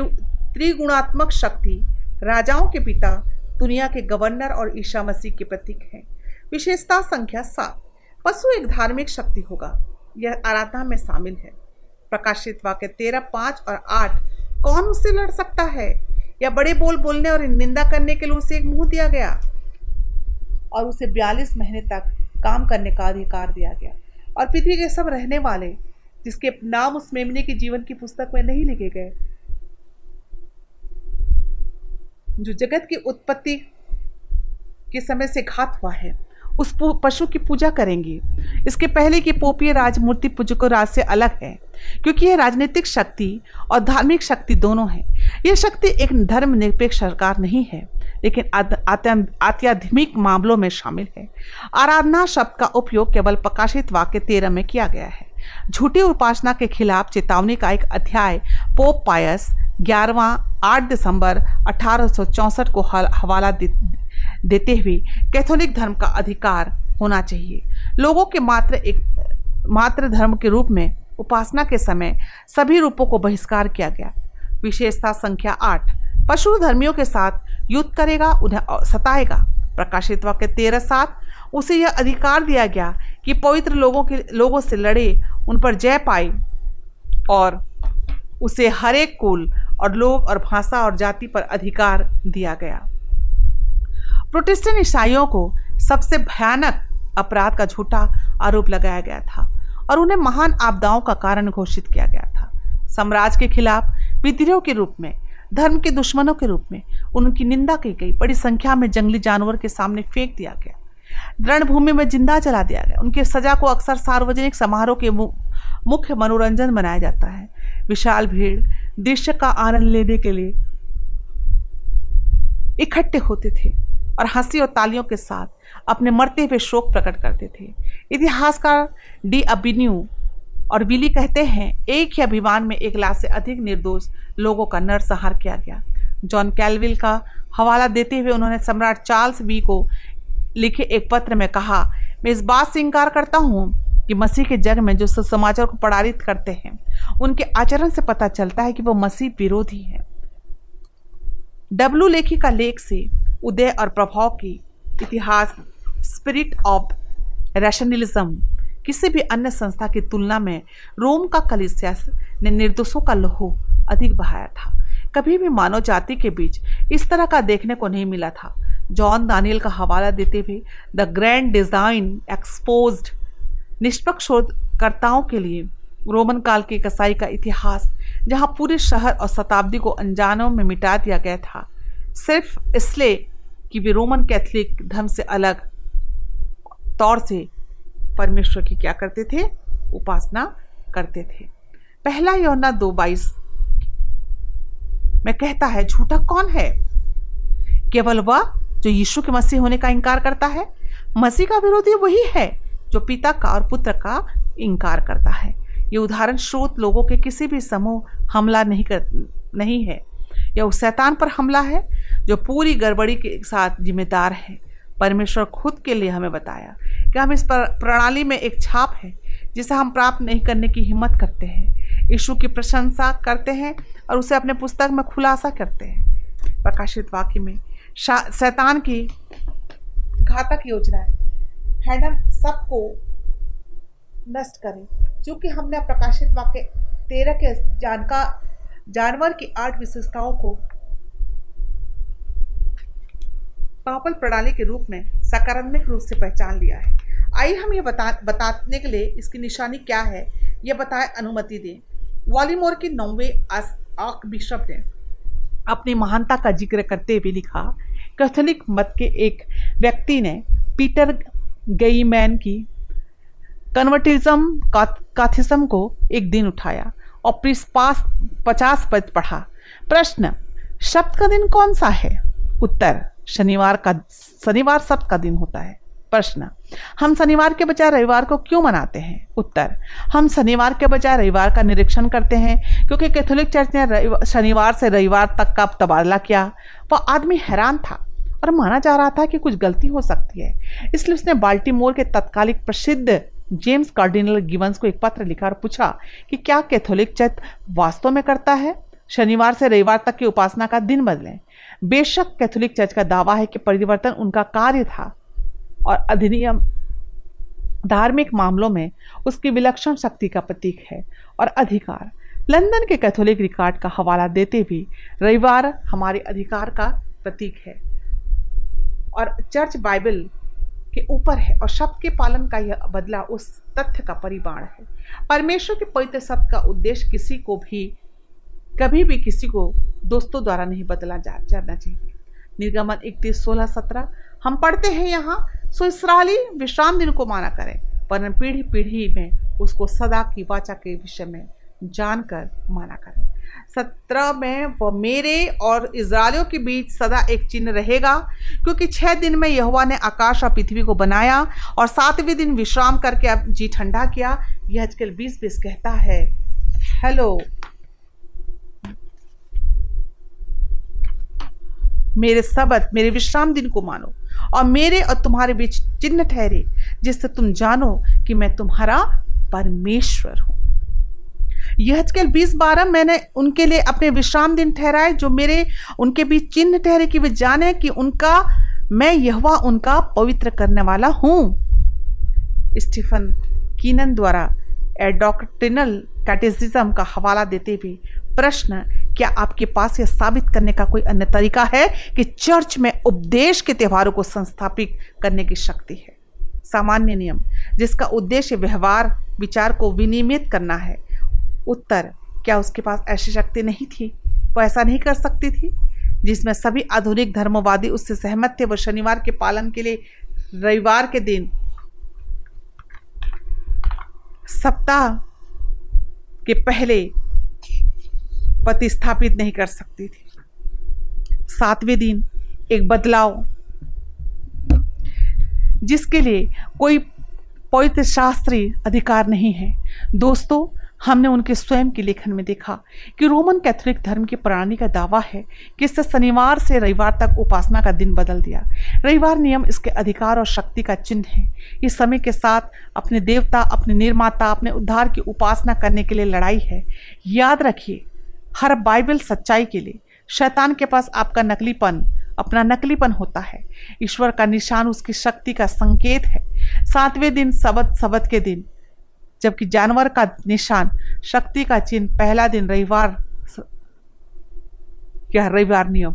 त्रिगुणात्मक शक्ति, राजाओं के पिता दुनिया के गवर्नर और ईशा मसीह के प्रतीक हैं। विशेषता संख्या सात, पशु एक धार्मिक शक्ति होगा। यह आराधना में शामिल है। प्रकाशित वाक्य तेरह, पाँच और आठ, कौन उससे लड़ सकता है? या बड़े बोल बोलने और निंदा करने के लिए उसे एक मुँह दिया गया? और उसे बयालीस महीने तक काम करने का अधिकार दिया गया। और पृथ्वी के सब रहने वाले, जिसके नाम उस मेमने के जीवन की पुस्तक में नहीं लिखे गए जो जगत की उत्पत्ति के समय से घात हुआ है, उस पशु की पूजा करेंगी। इसके पहले कि पोपीय राज मूर्ति पूजकों राज से अलग है, क्योंकि यह राजनीतिक शक्ति और धार्मिक शक्ति दोनों है। यह शक्ति एक धर्मनिरपेक्ष सरकार नहीं है, लेकिन आध्यात्मिक मामलों में शामिल है। आराधना शब्द का उपयोग केवल प्रकाशित वाक्य तेरह में किया गया है। झूठी उपासना के खिलाफ चेतावनी का एक अध्याय, पोप पायस ग्यारहवा आठ दिसंबर अठारह सौ चौंसठ को हवाला देते हुए कैथोलिक धर्म का अधिकार होना चाहिए। लोगों के मात्र एक मात्र धर्म के रूप में उपासना के समय सभी रूपों को बहिष्कार किया गया। विशेषता संख्या आठ, पशु धर्मियों के साथ युद्ध करेगा, उन्हें सताएगा। प्रकाशित वाक्य तेरह सात, उसे यह अधिकार दिया गया कि पवित्र लोगों के लोगों से लड़े, उन पर जय पाए और उसे हरेक कुल और लोग और भाषा और जाति पर अधिकार दिया गया। प्रोटेस्टेंट ईसाइयों को सबसे भयानक अपराध का झूठा आरोप लगाया गया था और उन्हें महान आपदाओं का कारण घोषित किया गया था। साम्राज्य के खिलाफ विद्रोह के रूप में, धर्म के दुश्मनों के रूप में उनकी निंदा की गई। बड़ी संख्या में जंगली जानवर के सामने फेंक दिया गया। रणभूमि में ज़िंदा जला दिया गया। उनके सजा को अक्सर सार्वजनिक समारोह के मुख्य मनोरंजन बनाया जाता है। विशाल भीड़ दृश्य का आनंद लेने के लिए इकट्ठे होते थे और हँसी और तालियों के साथ अपने मरते हुए शोक प्रकट करते थे। इतिहासकार डी अबिन्यू और विली कहते हैं, एक ही अभिमान में एक लाख से अधिक निर्दोष लोगों का नरसंहार किया गया। जॉन कैलविल का हवाला देते हुए उन्होंने सम्राट चार्ल्स बी को लिखे एक पत्र में कहा, मैं इस बात से इनकार करता हूँ कि मसीह के जग में जो समाचार को प्रणारित करते हैं, उनके आचरण से पता चलता है कि वो मसीह विरोधी है। डब्लू लेखी का लेख से उदय और प्रभाव की इतिहास स्पिरिट ऑफ़ रैशनलिज्म किसी भी अन्य संस्था की तुलना में रोम का कलिसियास ने निर्दोषों का लहू अधिक बहाया था। कभी भी मानव जाति के बीच इस तरह का देखने को नहीं मिला था। जॉन दानियल का हवाला देते हुए द ग्रैंड डिज़ाइन एक्सपोज्ड निष्पक्ष शोधकर्ताओं के लिए रोमन काल के कसाई का इतिहास, जहाँ पूरे शहर और शताब्दी को अनजानों में मिटा दिया गया था। सिर्फ़ इसलिए कि वे रोमन कैथलिक धर्म से अलग तौर से परमेश्वर की क्या करते थे? उपासना करते थे। पहला यौना दो बाईस में कहता है, झूठा कौन है? केवल वह जो यीशु के मसीह होने का इनकार करता है। मसीह का विरोधी वही है। जो पिता का और पुत्र का इनकार करता है। ये उदाहरण स्रोत लोगों के किसी भी समूह हमला नहीं कर, नहीं है। यह उस शैतान पर हमला है जो पूरी गड़बड़ी के साथ जिम्मेदार है। परमेश्वर खुद के लिए हमें बताया कि हम इस प्रणाली में एक छाप है, जिसे हम प्राप्त नहीं करने की हिम्मत करते हैं। यीशु की प्रशंसा करते हैं और उसे अपने पुस्तक में खुलासा करते हैं। प्रकाशित वाक्य में शैतान की घातक योजना है। हैडम सबको नष्ट करें। क्योंकि हमने प्रकाशित वाक्य तेरह के जानका जानवर की आठ विशेषताओं को पापल प्रणाली के रूप में सकारात्मक रूप से पहचान लिया है। आइए हम ये बता, बताने के लिए इसकी निशानी क्या है, ये बताए अनुमति दें। वॉलीमोर के नौवे आक बिशप ने अपनी महानता का ज़िक्र करते हुए लिखा, कैथोलिक मत के एक व्यक्ति ने पीटर गईमैन की। कन्वर्टिज्म काथिज्म को एक दिन उठाया और पास पचास पद पढ़ा। प्रश्न, शब्द का दिन कौन सा है? उत्तर, शनिवार का, शनिवार शब्द का दिन होता है। प्रश्न, हम शनिवार के बजाय रविवार को क्यों मनाते हैं? उत्तर, हम शनिवार के बजाय रविवार का निरीक्षण करते हैं, क्योंकि कैथोलिक चर्च ने शनिवार से रविवार तक का तबादला किया। वह आदमी हैरान था। और माना जा रहा था कि कुछ गलती हो सकती है। इसलिए उसने बाल्टीमोर के तत्कालिक प्रसिद्ध जेम्स कार्डिनल गिवंस को एक पत्र लिखा और पूछा कि क्या कैथोलिक चर्च वास्तव में करता है? शनिवार से रविवार तक की उपासना का दिन बदलें। बेशक कैथोलिक चर्च का दावा है कि परिवर्तन उनका कार्य था और अधिनियम धार्मिक मामलों में उसकी विलक्षण शक्ति का प्रतीक है और अधिकार। लंदन के कैथोलिक रिकॉर्ड का हवाला देते भी रविवार हमारे अधिकार का प्रतीक है। और चर्च बाइबल के ऊपर है और शब्द के पालन का यह बदला उस तथ्य का परिमाण है। परमेश्वर के पवित्र शब्द का उद्देश्य किसी को भी, कभी भी किसी को दोस्तों द्वारा नहीं बदला जा, जाना चाहिए। निर्गमन इकतीस, सोलह, सत्रह। हम पढ़ते हैं यहाँ, सो इसराइली विश्राम दिन को माना करें पर पीढ़ी पीढ़ी में उसको सदा की वाचा के विषय में जानकर माना करें। सत्रह में वह मेरे और इसराइलियों के बीच सदा एक चिन्ह रहेगा, क्योंकि छह दिन में यहुआ ने आकाश और पृथ्वी को बनाया और सातवें दिन विश्राम करके अब जी ठंडा किया। यह आजकल बीस बीस कहता है। हेलो। मेरे सबत, मेरे विश्राम दिन को मानो और मेरे और तुम्हारे बीच चिन्ह ठहरे, जिससे तुम जानो कि मैं तुम्हारा परमेश्वर हूँ। यह आजकल बीस बारह मैंने उनके लिए अपने विश्राम दिन ठहराए, जो मेरे, उनके बीच चिन्ह ठहरे कि वे जाने कि उनका, मैं यहवा उनका पवित्र करने वाला हूँ। स्टीफन कीनन द्वारा एडोक्टिनल कैटेसिज्म का हवाला देते हुए प्रश्न, क्या आपके पास यह साबित करने का कोई अन्य तरीका है कि चर्च में उपदेश के त्योहारों को संस्थापित करने की शक्ति है? सामान्य नियम, जिसका उद्देश्य व्यवहार, विचार को विनियमित करना है। उत्तर, क्या उसके पास ऐसी शक्ति नहीं थी? वो ऐसा नहीं कर सकती थी? जिसमें सभी आधुनिक धर्मवादी उससे सहमत थे, वो शनिवार के पालन के लिए रविवार के दिन सप्ताह के पहले प्रतिस्थापित नहीं कर सकती थी। सातवें दिन एक बदलाव, जिसके लिए कोई पवित्र शास्त्री अधिकार नहीं है। दोस्तों हमने उनके स्वयं के लेखन में देखा कि रोमन कैथोलिक धर्म की प्रणाली का दावा है कि इससे शनिवार से रविवार तक उपासना का दिन बदल दिया। रविवार नियम इसके अधिकार और शक्ति का चिन्ह है। इस समय के साथ अपने देवता, अपने निर्माता, अपने उद्धार की उपासना करने के लिए लड़ाई है। याद रखिए, हर बाइबल सच्चाई के लिए शैतान के पास आपका नकलीपन, अपना नकलीपन होता है। ईश्वर का निशान उसकी शक्ति का संकेत है। सातवें दिन सबत सबत के दिन जबकि जानवर का निशान, शक्ति का चिन्ह पहला दिन रविवार क्या रविवार नियम।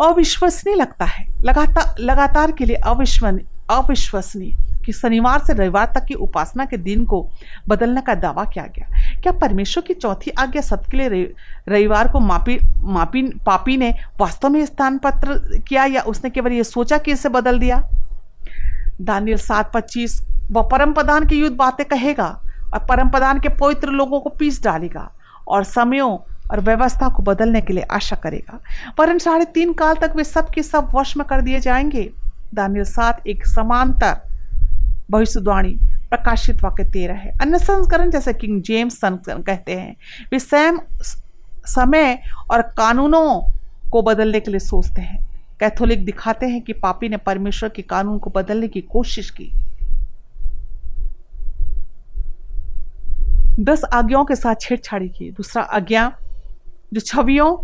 अविश्वसनीय लगता है। लगातार लगातार के लिए अविश्वनीय अविश्वसनीय कि शनिवार से रविवार तक की उपासना के दिन को बदलने का दावा किया गया। क्या परमेश्वर की चौथी आज्ञा सबके लिए रविवार को मापी मापी, पापी ने वास्तव में स्थान पत्र किया या उसने केवल ये सोचा कि इसे बदल दिया? दानियल सात पच्चीस वह परम प्रधान की युद्ध बातें कहेगा और परम प्रधान के पवित्र लोगों को पीस डालेगा और समयों और व्यवस्था को बदलने के लिए आशा करेगा। पर साढ़े तीन काल तक वे सब के सब वश में कर दिए जाएँगे। दानियल सात एक समांतर भविष्यवाणी प्रकाशित वाक्य तेरह है। अन्य संस्करण जैसे किंग जेम्स संस्करण कहते हैं। वे स्वयं समय और कानूनों को बदलने के लिए सोचते हैं। कैथोलिक दिखाते हैं कि पापी ने परमेश्वर के कानून को बदलने की कोशिश की। दस आज्ञाओं के साथ छेड़छाड़ी की। दूसरा आज्ञा, जो छवियों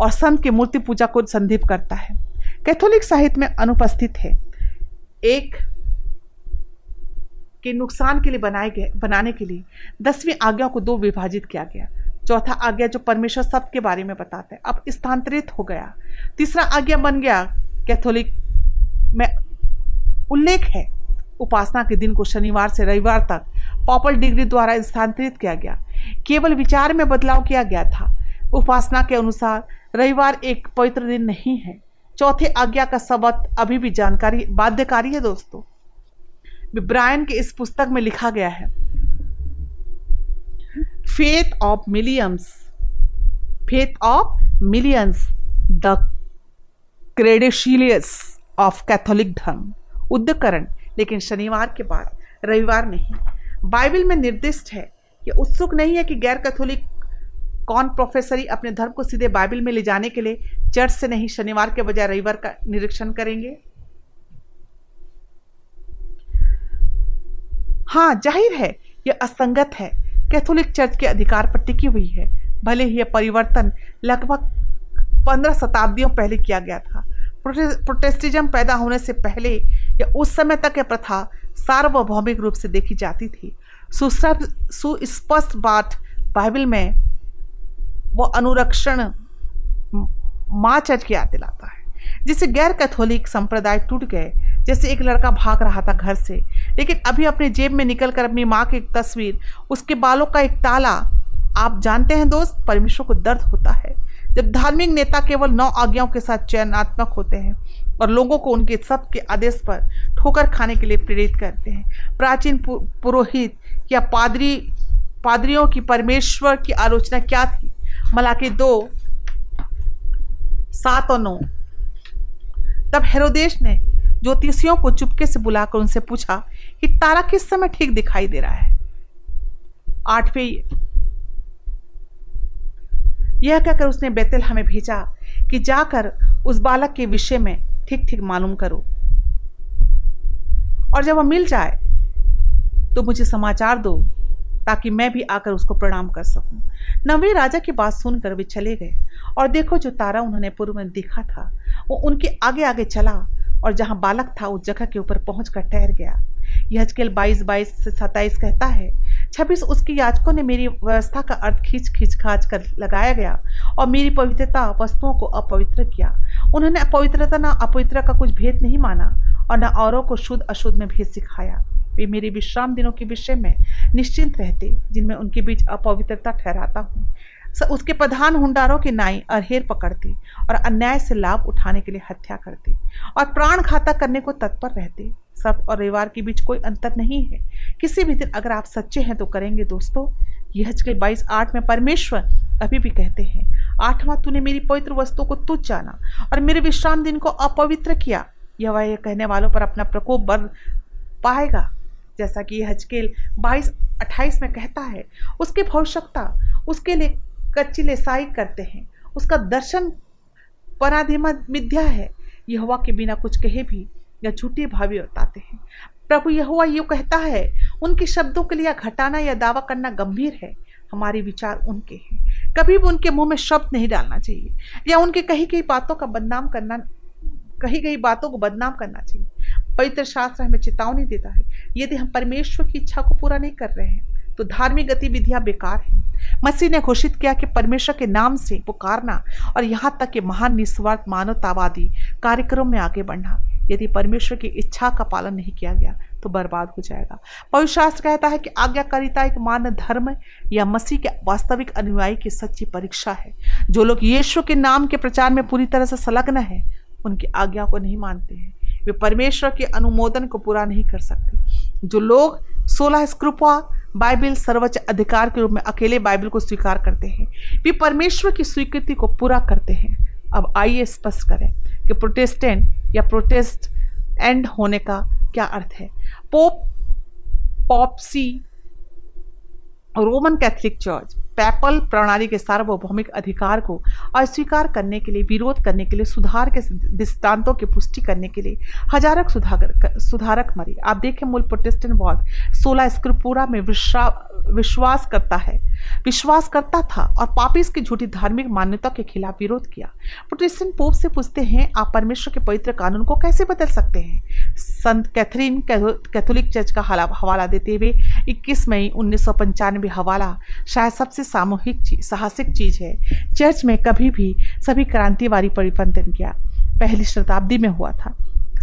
और संत की मूर्ति पूजा को संदीप करता है। कैथोलिक साहित्य में अनुपस्थित है। एक के नुकसान के लिए बनाए गए, बनाने के लिए दसवीं आज्ञा को दो विभाजित किया गया। चौथा आज्ञा, जो परमेश्वर सब के बारे में बताता है, अब स्थानांतरित हो गया। तीसरा आज्ञा बन गया, कैथोलिक में उल्लेख है। उपासना के दिन को शनिवार से रविवार तक पॉपल डिग्री द्वारा स्थानांतरित किया गया। केवल विचार में बदलाव किया गया था। उपासना के अनुसार रविवार एक पवित्र दिन नहीं है। चौथे आज्ञा का सबक अभी भी जानकारी, बाध्यकारी है दोस्तों। ब्रायन के इस पुस्तक में लिखा गया है, faith of millions, faith of millions, the credentials of Catholic धर्म. उद्धकरण, लेकिन शनिवार के बाद, रविवार नहीं। बाइबल में निर्दिष्ट है कि उत्सुक नहीं है कि गैर कैथोलिक कौन प्रोफेसरी अपने धर्म को सीधे बाइबल में ले जाने के लिए चर्च से नहीं, शनिवार के बजाय रविवार का निरीक्षण करेंगे। हाँ ज़ाहिर है, यह असंगत है। कैथोलिक चर्च के अधिकार पर टिकी हुई है। भले ही यह परिवर्तन लगभग पंद्रह शताब्दियों पहले किया गया था प्रोटेस्टिज्म पैदा होने से पहले या उस समय तक यह प्रथा सार्वभौमिक रूप से देखी जाती थी। सुस्पष्ट बात बाइबल में वो अनुरक्षण माँ चर्च की याद दिलाता है। जिससे गैर कैथोलिक संप्रदाय टूट गए, जैसे एक लड़का भाग रहा था घर से, लेकिन अभी अपने जेब में निकल कर अपनी माँ की एक तस्वीर, उसके बालों का एक ताला, आप जानते हैं दोस्त, परमेश्वर को दर्द होता है। जब धार्मिक नेता केवल नौ आज्ञाओं के साथ चयनात्मक होते हैं और लोगों को उनके सब के आदेश पर ठोकर खाने के लिए प्रेरित करते हैं, प्राचीन पुरोहित या पादरी, पादरियों की परमेश्वर की आलोचना क्या थी? मलाकी दो, सात और नौ। तब हेरोदेश ने ज्योतिषियों को चुपके से बुलाकर उनसे पूछा कि तारा किस समय ठीक दिखाई दे रहा है? आठवें यह कहकर उसने बेतल हमें भेजा कि जाकर उस बालक के विषय में ठीक ठीक मालूम करो। और जब वह मिल जाए तो मुझे समाचार दो, ताकि मैं भी आकर उसको प्रणाम कर सकूँ। नवे राजा की बात सुनकर वे चले गए, और देखो जो तारा उन्होंने पूर्व में देखा था, वो उनके आगे आगे चला, और जहाँ बालक था उस जगह के ऊपर पहुंचकर ठहर गया। यह आजकल बाईस बाईस से सत्ताईस कहता है छब्बीस उसके याचकों ने मेरी व्यवस्था का अर्थ खींच खींच खाच कर लगाया गया और मेरी पवित्रता वस्तुओं को अपवित्र किया, उन्होंने अपवित्रता न अपवित्र का कुछ भेद नहीं माना और न औरों को शुद्ध अशुद्ध में भेद सिखाया। वे मेरे विश्राम दिनों के विषय में निश्चिंत रहते, जिनमें उनके बीच अपवित्रता ठहराता हूँ। उसके प्रधान हुंडारों की नाई अरहेर पकड़ती और अन्याय से लाभ उठाने के लिए हत्या करती और प्राण खाता करने को तत्पर रहती। सत्य और रविवार के बीच कोई अंतर नहीं है। किसी भी दिन अगर आप सच्चे हैं तो करेंगे दोस्तों। यह के बाईस आठ में परमेश्वर अभी भी कहते हैं, आठवां तूने मेरी पवित्र वस्तु को तुझ जाना और मेरे विश्राम दिन को अपवित्र किया। यह वह कहने वालों पर अपना प्रकोप बढ़ पाएगा। जैसा कि यह हजकेल बाईस अट्ठाईस में कहता है, उसकी भविष्यता, उसके लिए कच्ची लेसाई करते हैं। उसका दर्शन पराधिमा मिथ्या है। यह के बिना कुछ कहे भी या झूठे भावी बताते हैं। प्रभु यहुआ यू कहता है, उनके शब्दों के लिए घटाना या दावा करना गंभीर है। हमारे विचार उनके हैं। कभी भी उनके मुँह में शब्द नहीं डालना चाहिए। या उनके कही गई बातों का बदनाम करना, कही गई बातों को बदनाम करना चाहिए। पवित्र शास्त्र हमें चेतावनी देता है, यदि हम परमेश्वर की इच्छा को पूरा नहीं कर रहे हैं तो धार्मिक गतिविधियाँ बेकार हैं। मसीह ने घोषित किया कि परमेश्वर के नाम से पुकारना और यहाँ तक कि महान निस्वार्थ मानवतावादी कार्यक्रम में आगे बढ़ना, यदि परमेश्वर की इच्छा का पालन नहीं किया गया तो बर्बाद हो जाएगा। पवित्र कहता है कि आज्ञाकारिता एक मान धर्म या मसीह के वास्तविक अनुयायी की सच्ची परीक्षा है। जो लोग यीशु के नाम के प्रचार में पूरी तरह से संलग्न है, उनकी आज्ञा को नहीं मानते हैं। वे परमेश्वर के अनुमोदन को पूरा नहीं कर सकते। जो लोग सोलह स्क्रुपा बाइबल सर्वोच्च अधिकार के रूप में अकेले बाइबल को स्वीकार करते हैं। वे परमेश्वर की स्वीकृति को पूरा करते हैं। अब आइए स्पष्ट करें कि प्रोटेस्टेंट या प्रोटेस्ट एंड होने का क्या अर्थ है। Pope, papacy, Roman Catholic church papal प्रणाली के सार्वभौमिक अधिकार को अस्वीकार करने के लिए, विरोध करने के लिए, सुधार के दृष्टांतों की पुष्टि करने के लिए हजारक सुधारक सुधारक मरे। आप देखें मूल प्रोटेस्टेंट बौद्ध सोलह स्क्रिपूरा में विश्वास करता है। विश्वास करता था और पापिस की झूठी धार्मिक मान्यता के खिलाफ विरोध किया। प्रोटेस्टेंट पोप से पूछते हैं, आप परमेश्वर के पवित्र कानून को कैसे बदल सकते हैं? संत कैथरीन कैथोलिक चर्च का हवाला देते हुए 21 मई उन्नीस सौ पंचानवे हवाला, शायद सबसे सामूहिक साहसिक चीज़ है। चर्च में कभी भी सभी क्रांतिवादी परिवर्तन किया। पहली शताब्दी में हुआ था।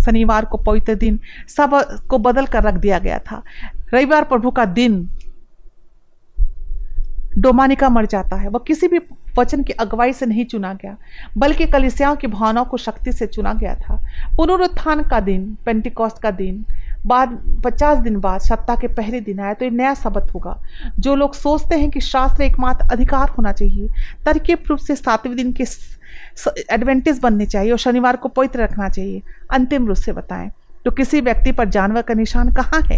शनिवार को पवित्र दिन सबको बदल कर रख दिया गया था। रविवार प्रभु का दिन डोमानिका मर जाता है। वह किसी भी वचन की अगुवाई से नहीं चुना गया, बल्कि कलिसियाओं की भावनाओं को शक्ति से चुना गया था। पुनरुत्थान का दिन, पेंटिकॉस्ट का दिन बाद, पचास दिन बाद, सप्ताह के पहले दिन आया तो ये नया शब्द होगा। जो लोग सोचते हैं कि शास्त्र एकमात्र अधिकार होना चाहिए तरकीब रूप से सातवें दिन के एडवेंटेज बनने चाहिए और शनिवार को पवित्र रखना चाहिए। अंतिम रूप से बताएँ तो किसी व्यक्ति पर जानवर का निशान कहाँ है?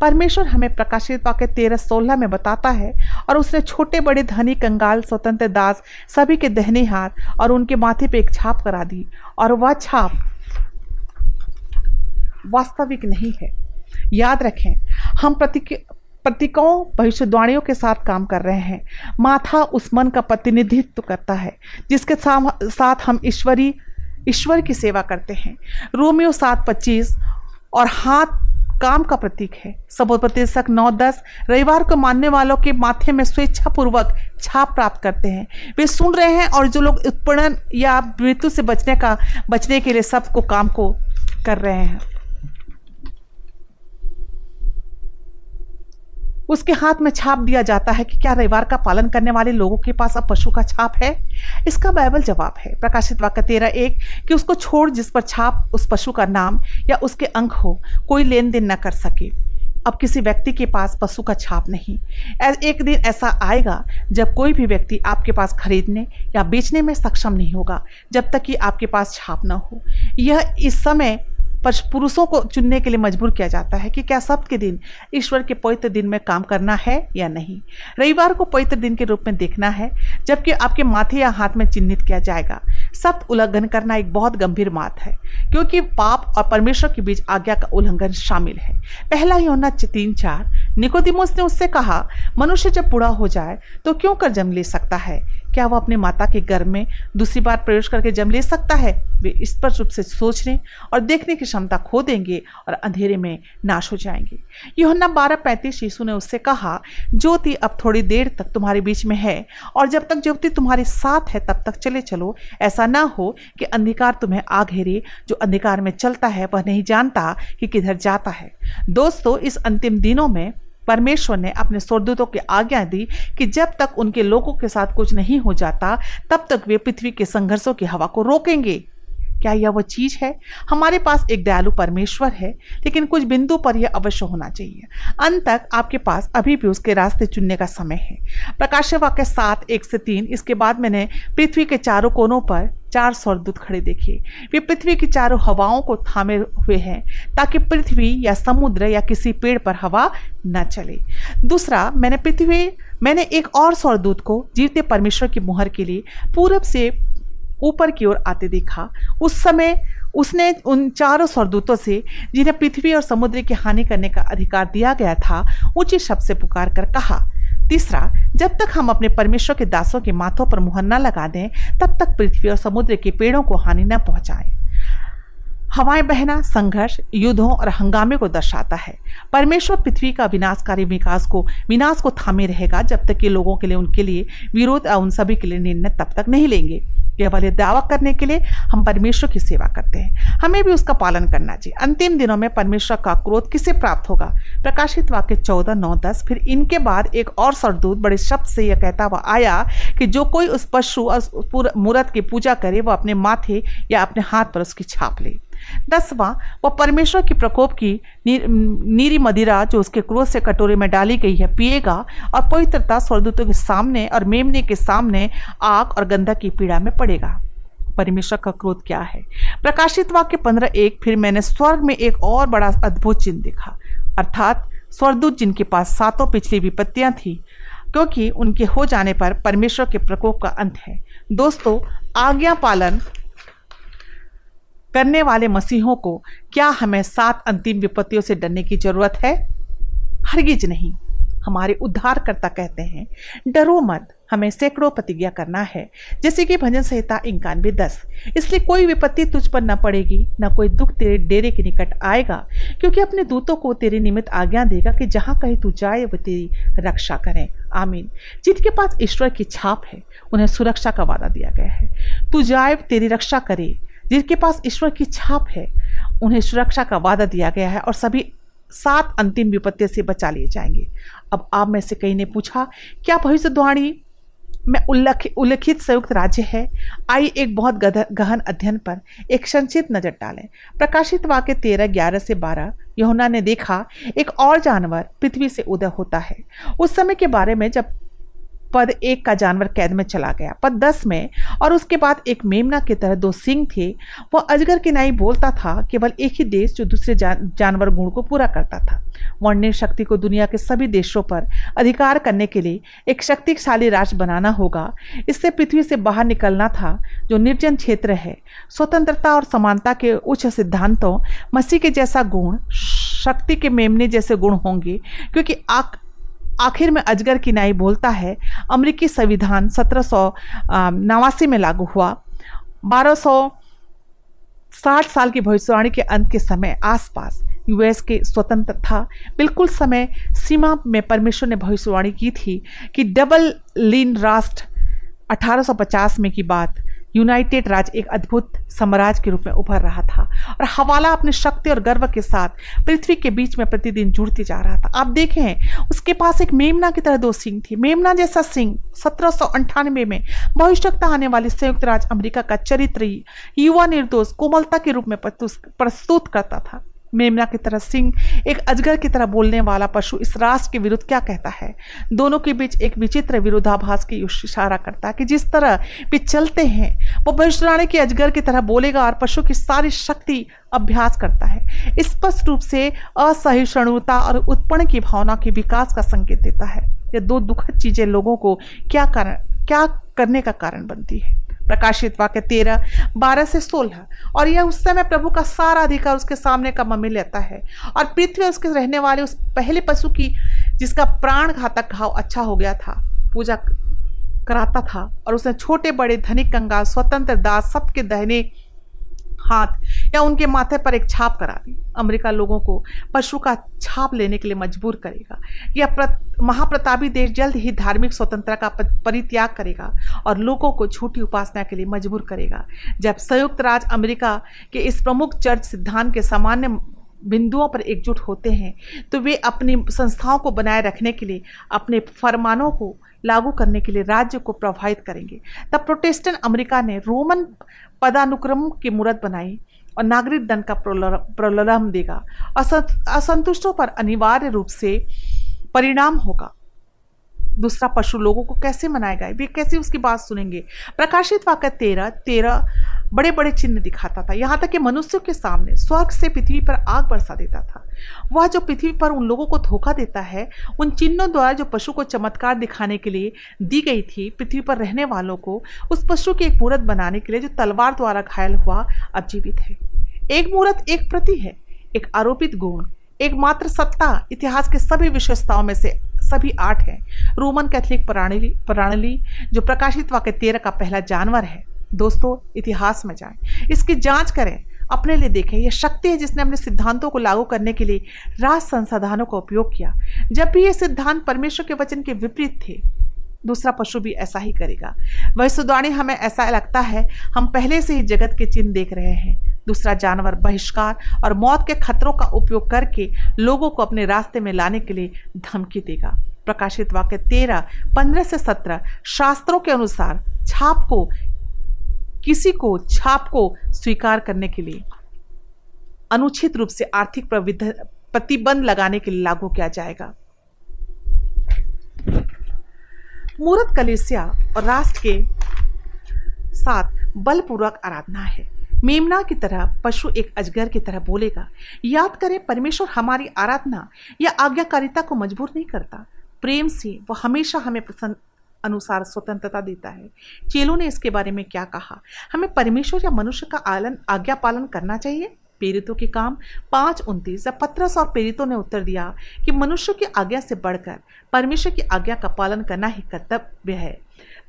परमेश्वर हमें प्रकाशित वाक्य तेरह सोलह में बताता है और उसने छोटे बड़े धनी कंगाल, स्वतंत्र दास, सभी के दहने हाथ और उनके माथे पे एक छाप करा दी और वह छाप वास्तविक नहीं है। याद रखें, हम प्रतीक प्रतीकों भविष्यवाणियों के साथ काम कर रहे हैं। माथा उस मन का प्रतिनिधित्व करता है, जिसके साथ हम ईश्वरी, ईश्वर की सेवा करते हैं। रोमियो सात पच्चीस, और हाथ, काम का प्रतीक है। सबोध प्रतिशत नौ दस, रविवार को मानने वालों के माथे में स्वेच्छापूर्वक छाप प्राप्त करते हैं। वे सुन रहे हैं, और जो लोग उत्पीड़न या मृत्यु से बचने का, बचने के लिए सबको काम को कर रहे हैं। उसके हाथ में छाप दिया जाता है कि क्या रविवार का पालन करने वाले लोगों के पास अब पशु का छाप है? इसका बाइबल जवाब है। प्रकाशित वाक्य तेरह एक, कि उसको छोड़ जिस पर छाप उस पशु का नाम या उसके अंक हो, कोई लेन देन न कर सके। अब किसी व्यक्ति के पास पशु का छाप नहीं। एक दिन ऐसा आएगा, जब कोई भी व्यक्ति आपके पास खरीदने या बेचने में सक्षम नहीं होगा, जब तक कि आपके पास छाप न हो। यह इस समय पर पुरुषों को चुनने के लिए मजबूर किया जाता है कि क्या सप्त के दिन ईश्वर के पवित्र दिन में काम करना है या नहीं। रविवार को पवित्र दिन के रूप में देखना है, जबकि आपके माथे या हाथ में चिन्हित किया जाएगा। सप्त उल्लंघन करना एक बहुत गंभीर बात है, क्योंकि पाप और परमेश्वर के बीच आज्ञा का उल्लंघन शामिल है। पहला ही होना तीन चार, निकोदिमोस ने उससे कहा, मनुष्य जब बूढ़ा हो जाए तो क्यों कर जन्म ले सकता है? क्या वह अपने माता के गर्भ में दूसरी बार प्रवेश करके जन्म ले सकता है? वे स्पष्ट रूप से सोचने और देखने की क्षमता खो देंगे और अंधेरे में नाश हो जाएँगे। योहन्ना बारह पैंतीस यीशु ने उससे कहा, ज्योति अब थोड़ी देर तक तुम्हारे बीच में है और जब तक ज्योति तुम्हारे साथ है तब तक चले चलो। ऐसा ना हो कि अंधकार तुम्हें आ घेरे। जो अंधकार में चलता है वह नहीं जानता कि किधर जाता है। दोस्तों, इस अंतिम दिनों में परमेश्वर ने अपने स्वर्गदूतों की आज्ञा दी कि जब तक उनके लोगों के साथ कुछ नहीं हो जाता, तब तक वे पृथ्वी के संघर्षों की हवा को रोकेंगे। क्या यह वह चीज़ है? हमारे पास एक दयालु परमेश्वर है, लेकिन कुछ बिंदु पर यह अवश्य होना चाहिए। अंत तक आपके पास अभी भी उसके रास्ते चुनने का समय है। प्रकाश वाक्य सात, एक से तीन, इसके बाद मैंने पृथ्वी के चारों कोनों पर चार स्वर्गदूत खड़े देखे। वे पृथ्वी की चारों हवाओं को थामे हुए हैं, ताकि पृथ्वी या समुद्र या किसी पेड़ पर हवा न चले। दूसरा, मैंने पृथ्वी, मैंने एक और स्वर्गदूत को जीवते परमेश्वर की मुहर के लिए पूरब से ऊपर की ओर आते देखा। उस समय उसने उन चारों स्वरदूतों से, जिन्हें पृथ्वी और समुद्र की हानि करने का अधिकार दिया गया था, ऊँचे शब्द से पुकार कर कहा, तीसरा, जब तक हम अपने परमेश्वर के दासों के माथों पर मुहर न लगा दें, तब तक पृथ्वी और समुद्र के पेड़ों को हानि न पहुंचाएँ। हवाएँ बहना संघर्ष, युद्धों और हंगामे को दर्शाता है। परमेश्वर पृथ्वी का विनाशकारी विकास को, विनाश को थामे रहेगा, जब तक कि लोगों के लिए, उनके लिए विरोध और उन सभी के लिए निर्णय तब तक नहीं लेंगे। केवल दावा करने के लिए हम परमेश्वर की सेवा करते हैं। हमें भी उसका पालन करना चाहिए। अंतिम दिनों में परमेश्वर का क्रोध किसे प्राप्त होगा? प्रकाशित वाक्य चौदह, नौ, दस। फिर इनके बाद एक और सरदूत बड़े शब्द से यह कहता हुआ आया कि जो कोई उस पशु और मूर्त की पूजा करे, वह अपने माथे या अपने हाथ पर उसकी छाप ले। दसवां वह परमेश्वर की प्रकोप की नीरी मदिरा जो उसके क्रोध से कटोरे में डाली गई है, पिएगा और पवित्रता स्वर्दूतों के सामने और मेमने के सामने आग और गंधा की पीड़ा में पड़ेगा। परमेश्वर का क्रोध क्या है? प्रकाशित वाक्य पंद्रह एक, फिर मैंने स्वर्ग में एक और बड़ा अद्भुत चिन्ह देखा। अर्थात स्वर्दूत जिनके पास सातों पिछली विपत्तियाँ थी, क्योंकि उनके हो जाने पर परमेश्वर के प्रकोप का अंत है। दोस्तों आज्ञा पालन करने वाले मसीहों को क्या हमें सात अंतिम विपत्तियों से डरने की ज़रूरत है? हरगिज नहीं। हमारे उद्धारकर्ता कहते हैं, डरो मत, हमें सैकड़ों प्रतिज्ञा करना है। जैसे कि भजन संहिता इक्यानवे दस, इसलिए कोई विपत्ति तुझ पर न पड़ेगी, न कोई दुख तेरे डेरे के निकट आएगा, क्योंकि अपने दूतों को तेरे निमित्त आज्ञा देगा कि जहाँ कहीं तू जाए वो तेरी रक्षा करें। आमीन। जिनके पास ईश्वर की छाप है, उन्हें सुरक्षा का वादा दिया गया है। तू जाए तेरी रक्षा करे। जिनके पास ईश्वर की छाप है, उन्हें सुरक्षा का वादा दिया गया है और सभी सात अंतिम विपत्ति से बचा लिए जाएँगे। अब आप में से कई ने पूछा, क्या भविष्यवाणी में उल्लेखित संयुक्त राज्य है? आई एक बहुत गहन अध्ययन पर एक संचित नज़र डालें। प्रकाशित वाक्य तेरह, ग्यारह से बारह, यहुना ने देखा, एक और जानवर पृथ्वी से उदय होता है। उस समय के बारे में जब पद एक का जानवर कैद में चला गया पद दस में। और उसके बाद एक मेमना की तरह दो सिंह थे। वह अजगर की नाई बोलता था केवल एक ही देश जो दूसरे जान, जानवर गुण को पूरा करता था। वर्णित शक्ति को दुनिया के सभी देशों पर अधिकार करने के लिए एक शक्तिशाली राष्ट्र बनाना होगा। इससे पृथ्वी से बाहर निकलना था जो निर्जन क्षेत्र है। स्वतंत्रता और समानता के उच्च सिद्धांतों मसीह के जैसा गुण शक्ति के मेमने जैसे गुण होंगे क्योंकि आक आखिर में अजगर की नाई बोलता है, अमरीकी संविधान सत्रह सौ नवासी में लागू हुआ। बारह सौ साठ साल की भविष्यवाणी के अंत के समय आसपास यूएस के स्वतंत्र था। बिल्कुल समय सीमा में परमेश्वर ने भविष्यवाणी की थी कि डबल लीन राष्ट्र 1850 में की बात यूनाइटेड राज्य एक अद्भुत साम्राज्य के रूप में उभर रहा था और हवाला अपने शक्ति और गर्व के साथ पृथ्वी के बीच में प्रतिदिन जुड़ती जा रहा था। आप देखें, उसके पास एक मेमना की तरह दो सिंह थी। मेमना जैसा सिंह सत्रह में भविष्यता आने वाले संयुक्त राज्य अमेरिका का चरित्र युवा निर्दोष कोमलता के रूप में प्रस्तुत करता था। मेमना की तरह सिंह, एक अजगर की तरह बोलने वाला पशु इस राष्ट्र के विरुद्ध क्या कहता है? दोनों के बीच एक विचित्र विरोधाभास की इशारा करता है कि जिस तरह वे चलते हैं, वो भविष्यवाणी के अजगर की तरह बोलेगा और पशु की सारी शक्ति अभ्यास करता है। स्पष्ट रूप से असहिष्णुता और उत्पन्न की भावना के विकास का संकेत देता है। ये दो दुखद चीज़ें लोगों को क्या कारण क्या करने का कारण बनती है? प्रकाशित वाक्य तेरह, बारह से सोलह। और यह उस समय प्रभु का सारा अधिकार उसके सामने का मम्मी लेता है। और पृथ्वी उसके रहने वाले उस पहले पशु की, जिसका प्राण घातक घाव अच्छा हो गया था, पूजा कराता था। और उसने छोटे बड़े धनिक कंगाल, स्वतंत्र दास, सबके दहने हाथ या उनके माथे पर एक छाप करा दी। अमेरिका लोगों को पशु का छाप लेने के लिए मजबूर करेगा। यह महाप्रतापी देश जल्द ही धार्मिक स्वतंत्रता का परित्याग करेगा और लोगों को झूठी उपासना के लिए मजबूर करेगा। जब संयुक्त राज्य अमेरिका के इस प्रमुख चर्च सिद्धांत के सामान्य बिंदुओं पर एकजुट होते हैं तो वे अपनी संस्थाओं को बनाए रखने के लिए, अपने फरमानों को लागू करने के लिए राज्य को प्रभावित करेंगे। तब प्रोटेस्टेंट अमेरिका ने रोमन पदानुक्रम की मूर्त बनाई और नागरिक दंड का प्रलोभन देगा। असंतुष्टों पर अनिवार्य रूप से परिणाम होगा। दूसरा, पशु लोगों को कैसे मनाएगा वे कैसे उसकी बात सुनेंगे? प्रकाशित वाक्य तेरह तेरह बड़े बड़े चिन्ह दिखाता था। यहाँ तक कि मनुष्यों के सामने स्वर्ग से पृथ्वी पर आग बरसा देता था। वह जो पृथ्वी पर उन लोगों को धोखा देता है, उन चिन्हों द्वारा जो पशु को चमत्कार दिखाने के लिए दी गई थी, पृथ्वी पर रहने वालों को, उस पशु की एक मूर्त बनाने के लिए जो तलवार द्वारा घायल हुआ अब जीवित है। एक मूर्त एक प्रति है, एक आरोपित गुण, एकमात्र सत्ता, इतिहास के सभी विशेषताओं में से सभी आठ है। रोमन कैथलिक प्रणाली प्रणाली, जो प्रकाशित वाक्य तेरह का पहला जानवर है दोस्तों, इतिहास में जाएँ। इसकी जाँच करें। अपने लिए देखें। यह शक्ति है जिसने अपने सिद्धांतों को लागू करने के लिए राज संसाधनों का उपयोग किया। जब भी ये सिद्धांत परमेश्वर के वचन के विपरीत थे, दूसरा पशु भी ऐसा ही करेगा। वह हमें ऐसा लगता है, हम पहले से ही जगत के चिन्ह देख रहे हैं। दूसरा जानवर, बहिष्कार और मौत के खतरों का उपयोग करके लोगों को अपने रास्ते में लाने के लिए धमकी देगा। प्रकाशित वाक्य तेरह, पंद्रह से सत्रह शास्त्रों के अनुसार छाप को किसी को छाप को स्वीकार करने के लिए, अनुचित रूप से आर्थिक प्रतिबंध लगाने के लिए लागू किया जाएगा। मूर्त कलेसिया और राष्ट्र के साथ बलपूर्वक आराधना है। मेमना की तरह, पशु एक अजगर की तरह बोलेगा, याद करें, परमेश्वर हमारी आराधना या आज्ञाकारिता को मजबूर नहीं करता। प्रेम से वह हमेशा हमें प्रसन्न अनुसार स्वतंत्रता देता है। चेलों ने इसके बारे में क्या कहा? हमें परमेश्वर या मनुष्य का आलन, आज्ञा पालन करना चाहिए? पीड़ितों के काम। पाँच उनतीस। या पत्रस और पीड़ितों ने उत्तर दिया कि मनुष्य की आज्ञा से बढ़कर परमेश्वर की आज्ञा का पालन करना ही कर्तव्य है।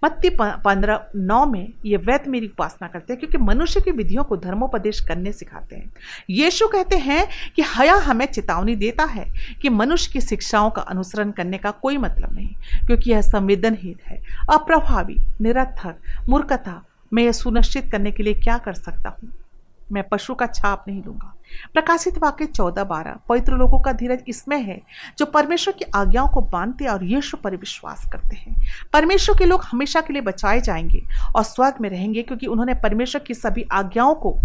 मत्ती पंद्रह, नौ में ये वैद्य मेरी उपासना करते हैं, क्योंकि मनुष्य की विधियों को धर्मोपदेश करने सिखाते हैं। यीशु कहते हैं कि हया हमें चेतावनी देता है कि मनुष्य की शिक्षाओं का अनुसरण करने का कोई मतलब नहीं, क्योंकि यह संवेदनहीन है, अप्रभावी, निरर्थक, मूर्खता, मैं यह सुनिश्चित करने के लिए क्या कर सकता हूँ? मैं पशु का छाप नहीं लूँगा। प्रकाशित वाक्य चौदह बारह। पवित्र लोगों का धीरज इसमें है, जो परमेश्वर की आज्ञाओं को बांधते और यीशु पर विश्वास करते हैं। परमेश्वर के लोग हमेशा के लिए बचाए जाएँगे और स्वर्ग में रहेंगे, क्योंकि उन्होंने परमेश्वर की सभी आज्ञाओं को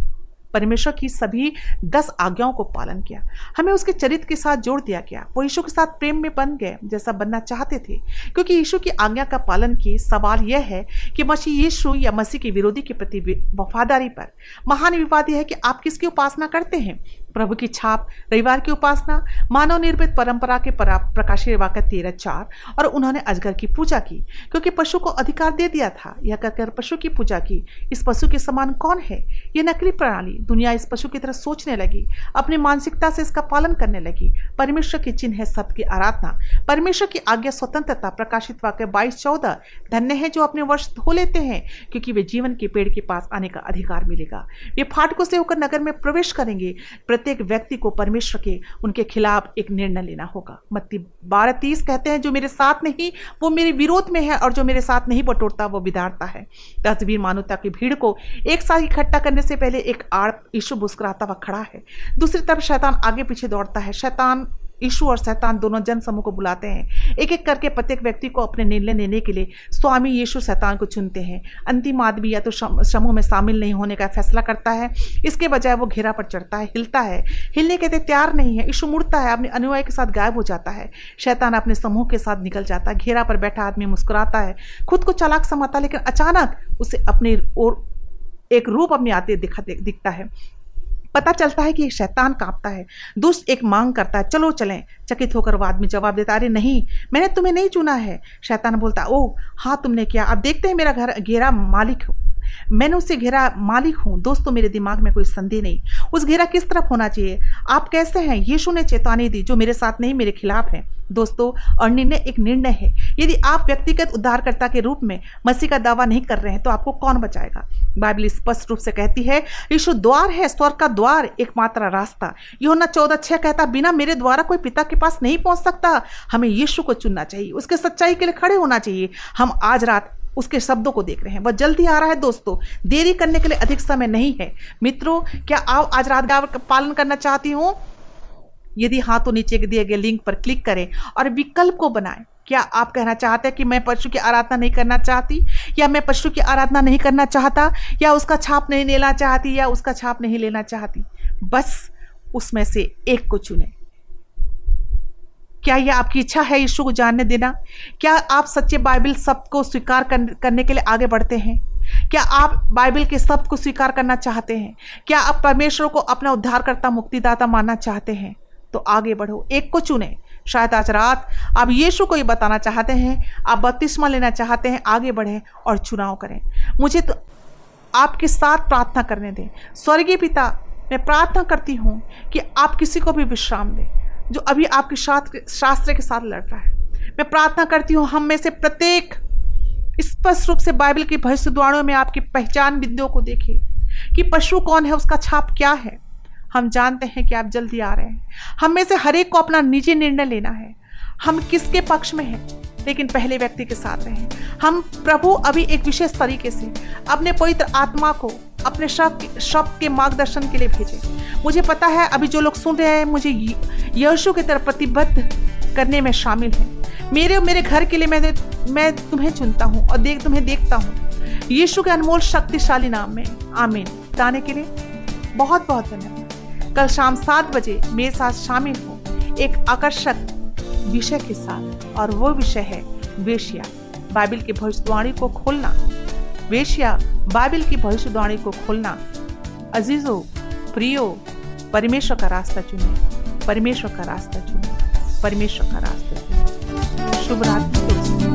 परमेश्वर की सभी दस आज्ञाओं को पालन किया। हमें उसके चरित्र के साथ जोड़ दिया गया। वो यीशु के साथ प्रेम में बन गए, जैसा बनना चाहते थे। क्योंकि यीशु की आज्ञा का पालन की सवाल यह है कि मसीह यीशु या मसीह के विरोधी के प्रति वफादारी पर महान विवाद यह है कि आप किसकी उपासना करते हैं? प्रभु की छाप, रविवार की उपासना, मानव निर्मित परंपरा के प्रकाशी वाक्य तेरह चार, और उन्होंने अजगर की पूजा की, क्योंकि पशु को अधिकार दे दिया था। यह कहकर पशु की पूजा की। इस पशु के समान कौन है? यह नकली प्रणाली। दुनिया इस पशु की तरह सोचने लगी, अपनी मानसिकता से इसका पालन करने लगी। परमेश्वर की चिन्ह है सत्य की आराधना। परमेश्वर की आज्ञा स्वतंत्रता। प्रकाशित वाक्य बाईस चौदह, धन्य है जो अपने वर्ष धो लेते हैं, क्योंकि वे जीवन के पेड़ के पास आने का अधिकार मिलेगा। वे फाटकों से होकर नगर में प्रवेश करेंगे। प्रत्येक व्यक्ति को परमेश्वर के, उनके खिलाफ एक निर्णय लेना होगा। मत्ती बारह तीस कहते हैं, जो मेरे साथ नहीं, वो मेरे विरोध में है और जो मेरे साथ नहीं बटोरता, वो बिदारता है। तस्वीर मानवता की भीड़ को एक साथ इकट्ठा करने से पहले एक आड़ ईशु मुस्कुराता हुआ खड़ा है। दूसरी तरफ़ शैतान आगे पीछे दौड़ता है। शैतान ईशु और शैतान दोनों जन समूह को बुलाते हैं। एक एक करके प्रत्येक व्यक्ति को अपने निर्णय लेने के लिए स्वामी यीशु शैतान को चुनते हैं। अंतिम आदमी या तो समूह में शामिल नहीं होने का फैसला करता है। इसके बजाय वो घेरा पर चढ़ता है, हिलता है। हिलने के लिए तैयार नहीं है। यीशु मुड़ता है, अपने अनुयायी के साथ गायब हो जाता है। शैतान अपने समूह के साथ निकल जाता है। घेरा पर बैठा आदमी मुस्कुराता है। खुद को चालाक समाता है, लेकिन अचानक उसे अपने और एक रूप अपने आते दिखा, दिखता है। पता चलता है कि शैतान कांपता है, दुष्ट एक मांग करता है, चलो चलें। चकित होकर वो आदमी जवाब देता अरे नहीं, मैंने तुम्हें नहीं चुना है। शैतान बोलता ओ हाँ तुमने किया। अब देखते हैं मेरा घर घेरा मालिक मैंने उससे घेरा मालिक हूँ। दोस्तों, मेरे दिमाग में कोई संदेह नहीं। उस घेरा किस तरफ़ होना चाहिए? आप कैसे हैं? यीशु ने चेतावनी दी, जो मेरे साथ नहीं, मेरे खिलाफ है। दोस्तों, और निर्णय एक निर्णय है। यदि आप व्यक्तिगत उद्धारकर्ता के रूप में मसीह का दावा नहीं कर रहे हैं तो आपको कौन बचाएगा? बाइबल स्पष्ट रूप से कहती है, यीशु द्वार है, स्वर्ग का द्वार, एकमात्र रास्ता। योना चौदह छह कहता, बिना मेरे द्वारा कोई पिता के पास नहीं पहुँच सकता। हमें यीशु को चुनना चाहिए। उसके सच्चाई के लिए खड़े होना चाहिए। हम आज रात उसके शब्दों को देख रहे हैं। वह जल्दी आ रहा है, दोस्तों। देरी करने के लिए अधिक समय नहीं है। मित्रों, क्या आप आज रात का पालन करना चाहती हूँ? यदि हाँ तो नीचे दिए गए लिंक पर क्लिक करें और विकल्प को बनाएँ। क्या आप कहना चाहते हैं कि मैं पशु की आराधना नहीं करना चाहती? या मैं पशु की आराधना नहीं करना चाहता? या उसका छाप नहीं लेना चाहती? या उसका छाप नहीं लेना चाहती? बस उसमें से एक को चुने। क्या यह आपकी इच्छा है यीशु को जानने देना? क्या आप सच्चे बाइबल शब्द को स्वीकार करने के लिए आगे बढ़ते हैं? क्या आप बाइबल के शब्द को स्वीकार करना चाहते हैं? क्या आप परमेश्वर को अपना उद्धारकर्ता मुक्तिदाता मानना चाहते हैं? तो आगे बढ़ो। एक को चुने। शायद आज रात आप यीशु को ये बताना चाहते हैं, आप बत्तीसवा लेना चाहते हैं, आगे बढ़ें और चुनाव करें। मुझे तो आपके साथ प्रार्थना करने दें। स्वर्गीय पिता, मैं प्रार्थना करती हूँ कि आप किसी को भी विश्राम दें, जो अभी आपके शास्त्र शास्त्र के साथ लड़ रहा है। मैं प्रार्थना करती हूँ, हम में से प्रत्येक स्पष्ट रूप से बाइबल की भविष्य में आपकी पहचान बिंदुओं को देखें कि पशु कौन है, उसका छाप क्या है। हम जानते हैं कि आप जल्दी आ रहे हैं। हम में से हर एक को अपना निजी निर्णय लेना है। हम किसके पक्ष में हैं, लेकिन पहले व्यक्ति के साथ रहें। हम प्रभु अभी एक विशेष तरीके से अपने पवित्र आत्मा को अपने शब्द शब्द के मार्गदर्शन के लिए भेजें। मुझे पता है अभी जो लोग सुन रहे हैं, मुझे यशु की तरफ़ प्रतिबद्ध करने में शामिल है। मेरे और मेरे घर के लिए मैं मैं तुम्हें चुनता हूँ और देख, तुम्हें देखता हूँ। यीशु के अनमोल शक्तिशाली नाम में, आमीन। बताने के लिए बहुत बहुत धन्यवाद। कल शाम सात बजे मेरे साथ शामिल हो एक आकर्षक विषय के साथ, और वो विषय है वेशिया, बाइबल की भविष्यवाणी को खोलना। वेशिया, बाइबल की भविष्यवाणी को खोलना। अजीजो, प्रियो, परमेश्वर का रास्ता चुने। परमेश्वर का रास्ता चुने। परमेश्वर का रास्ता चुने। शुभ रात्रि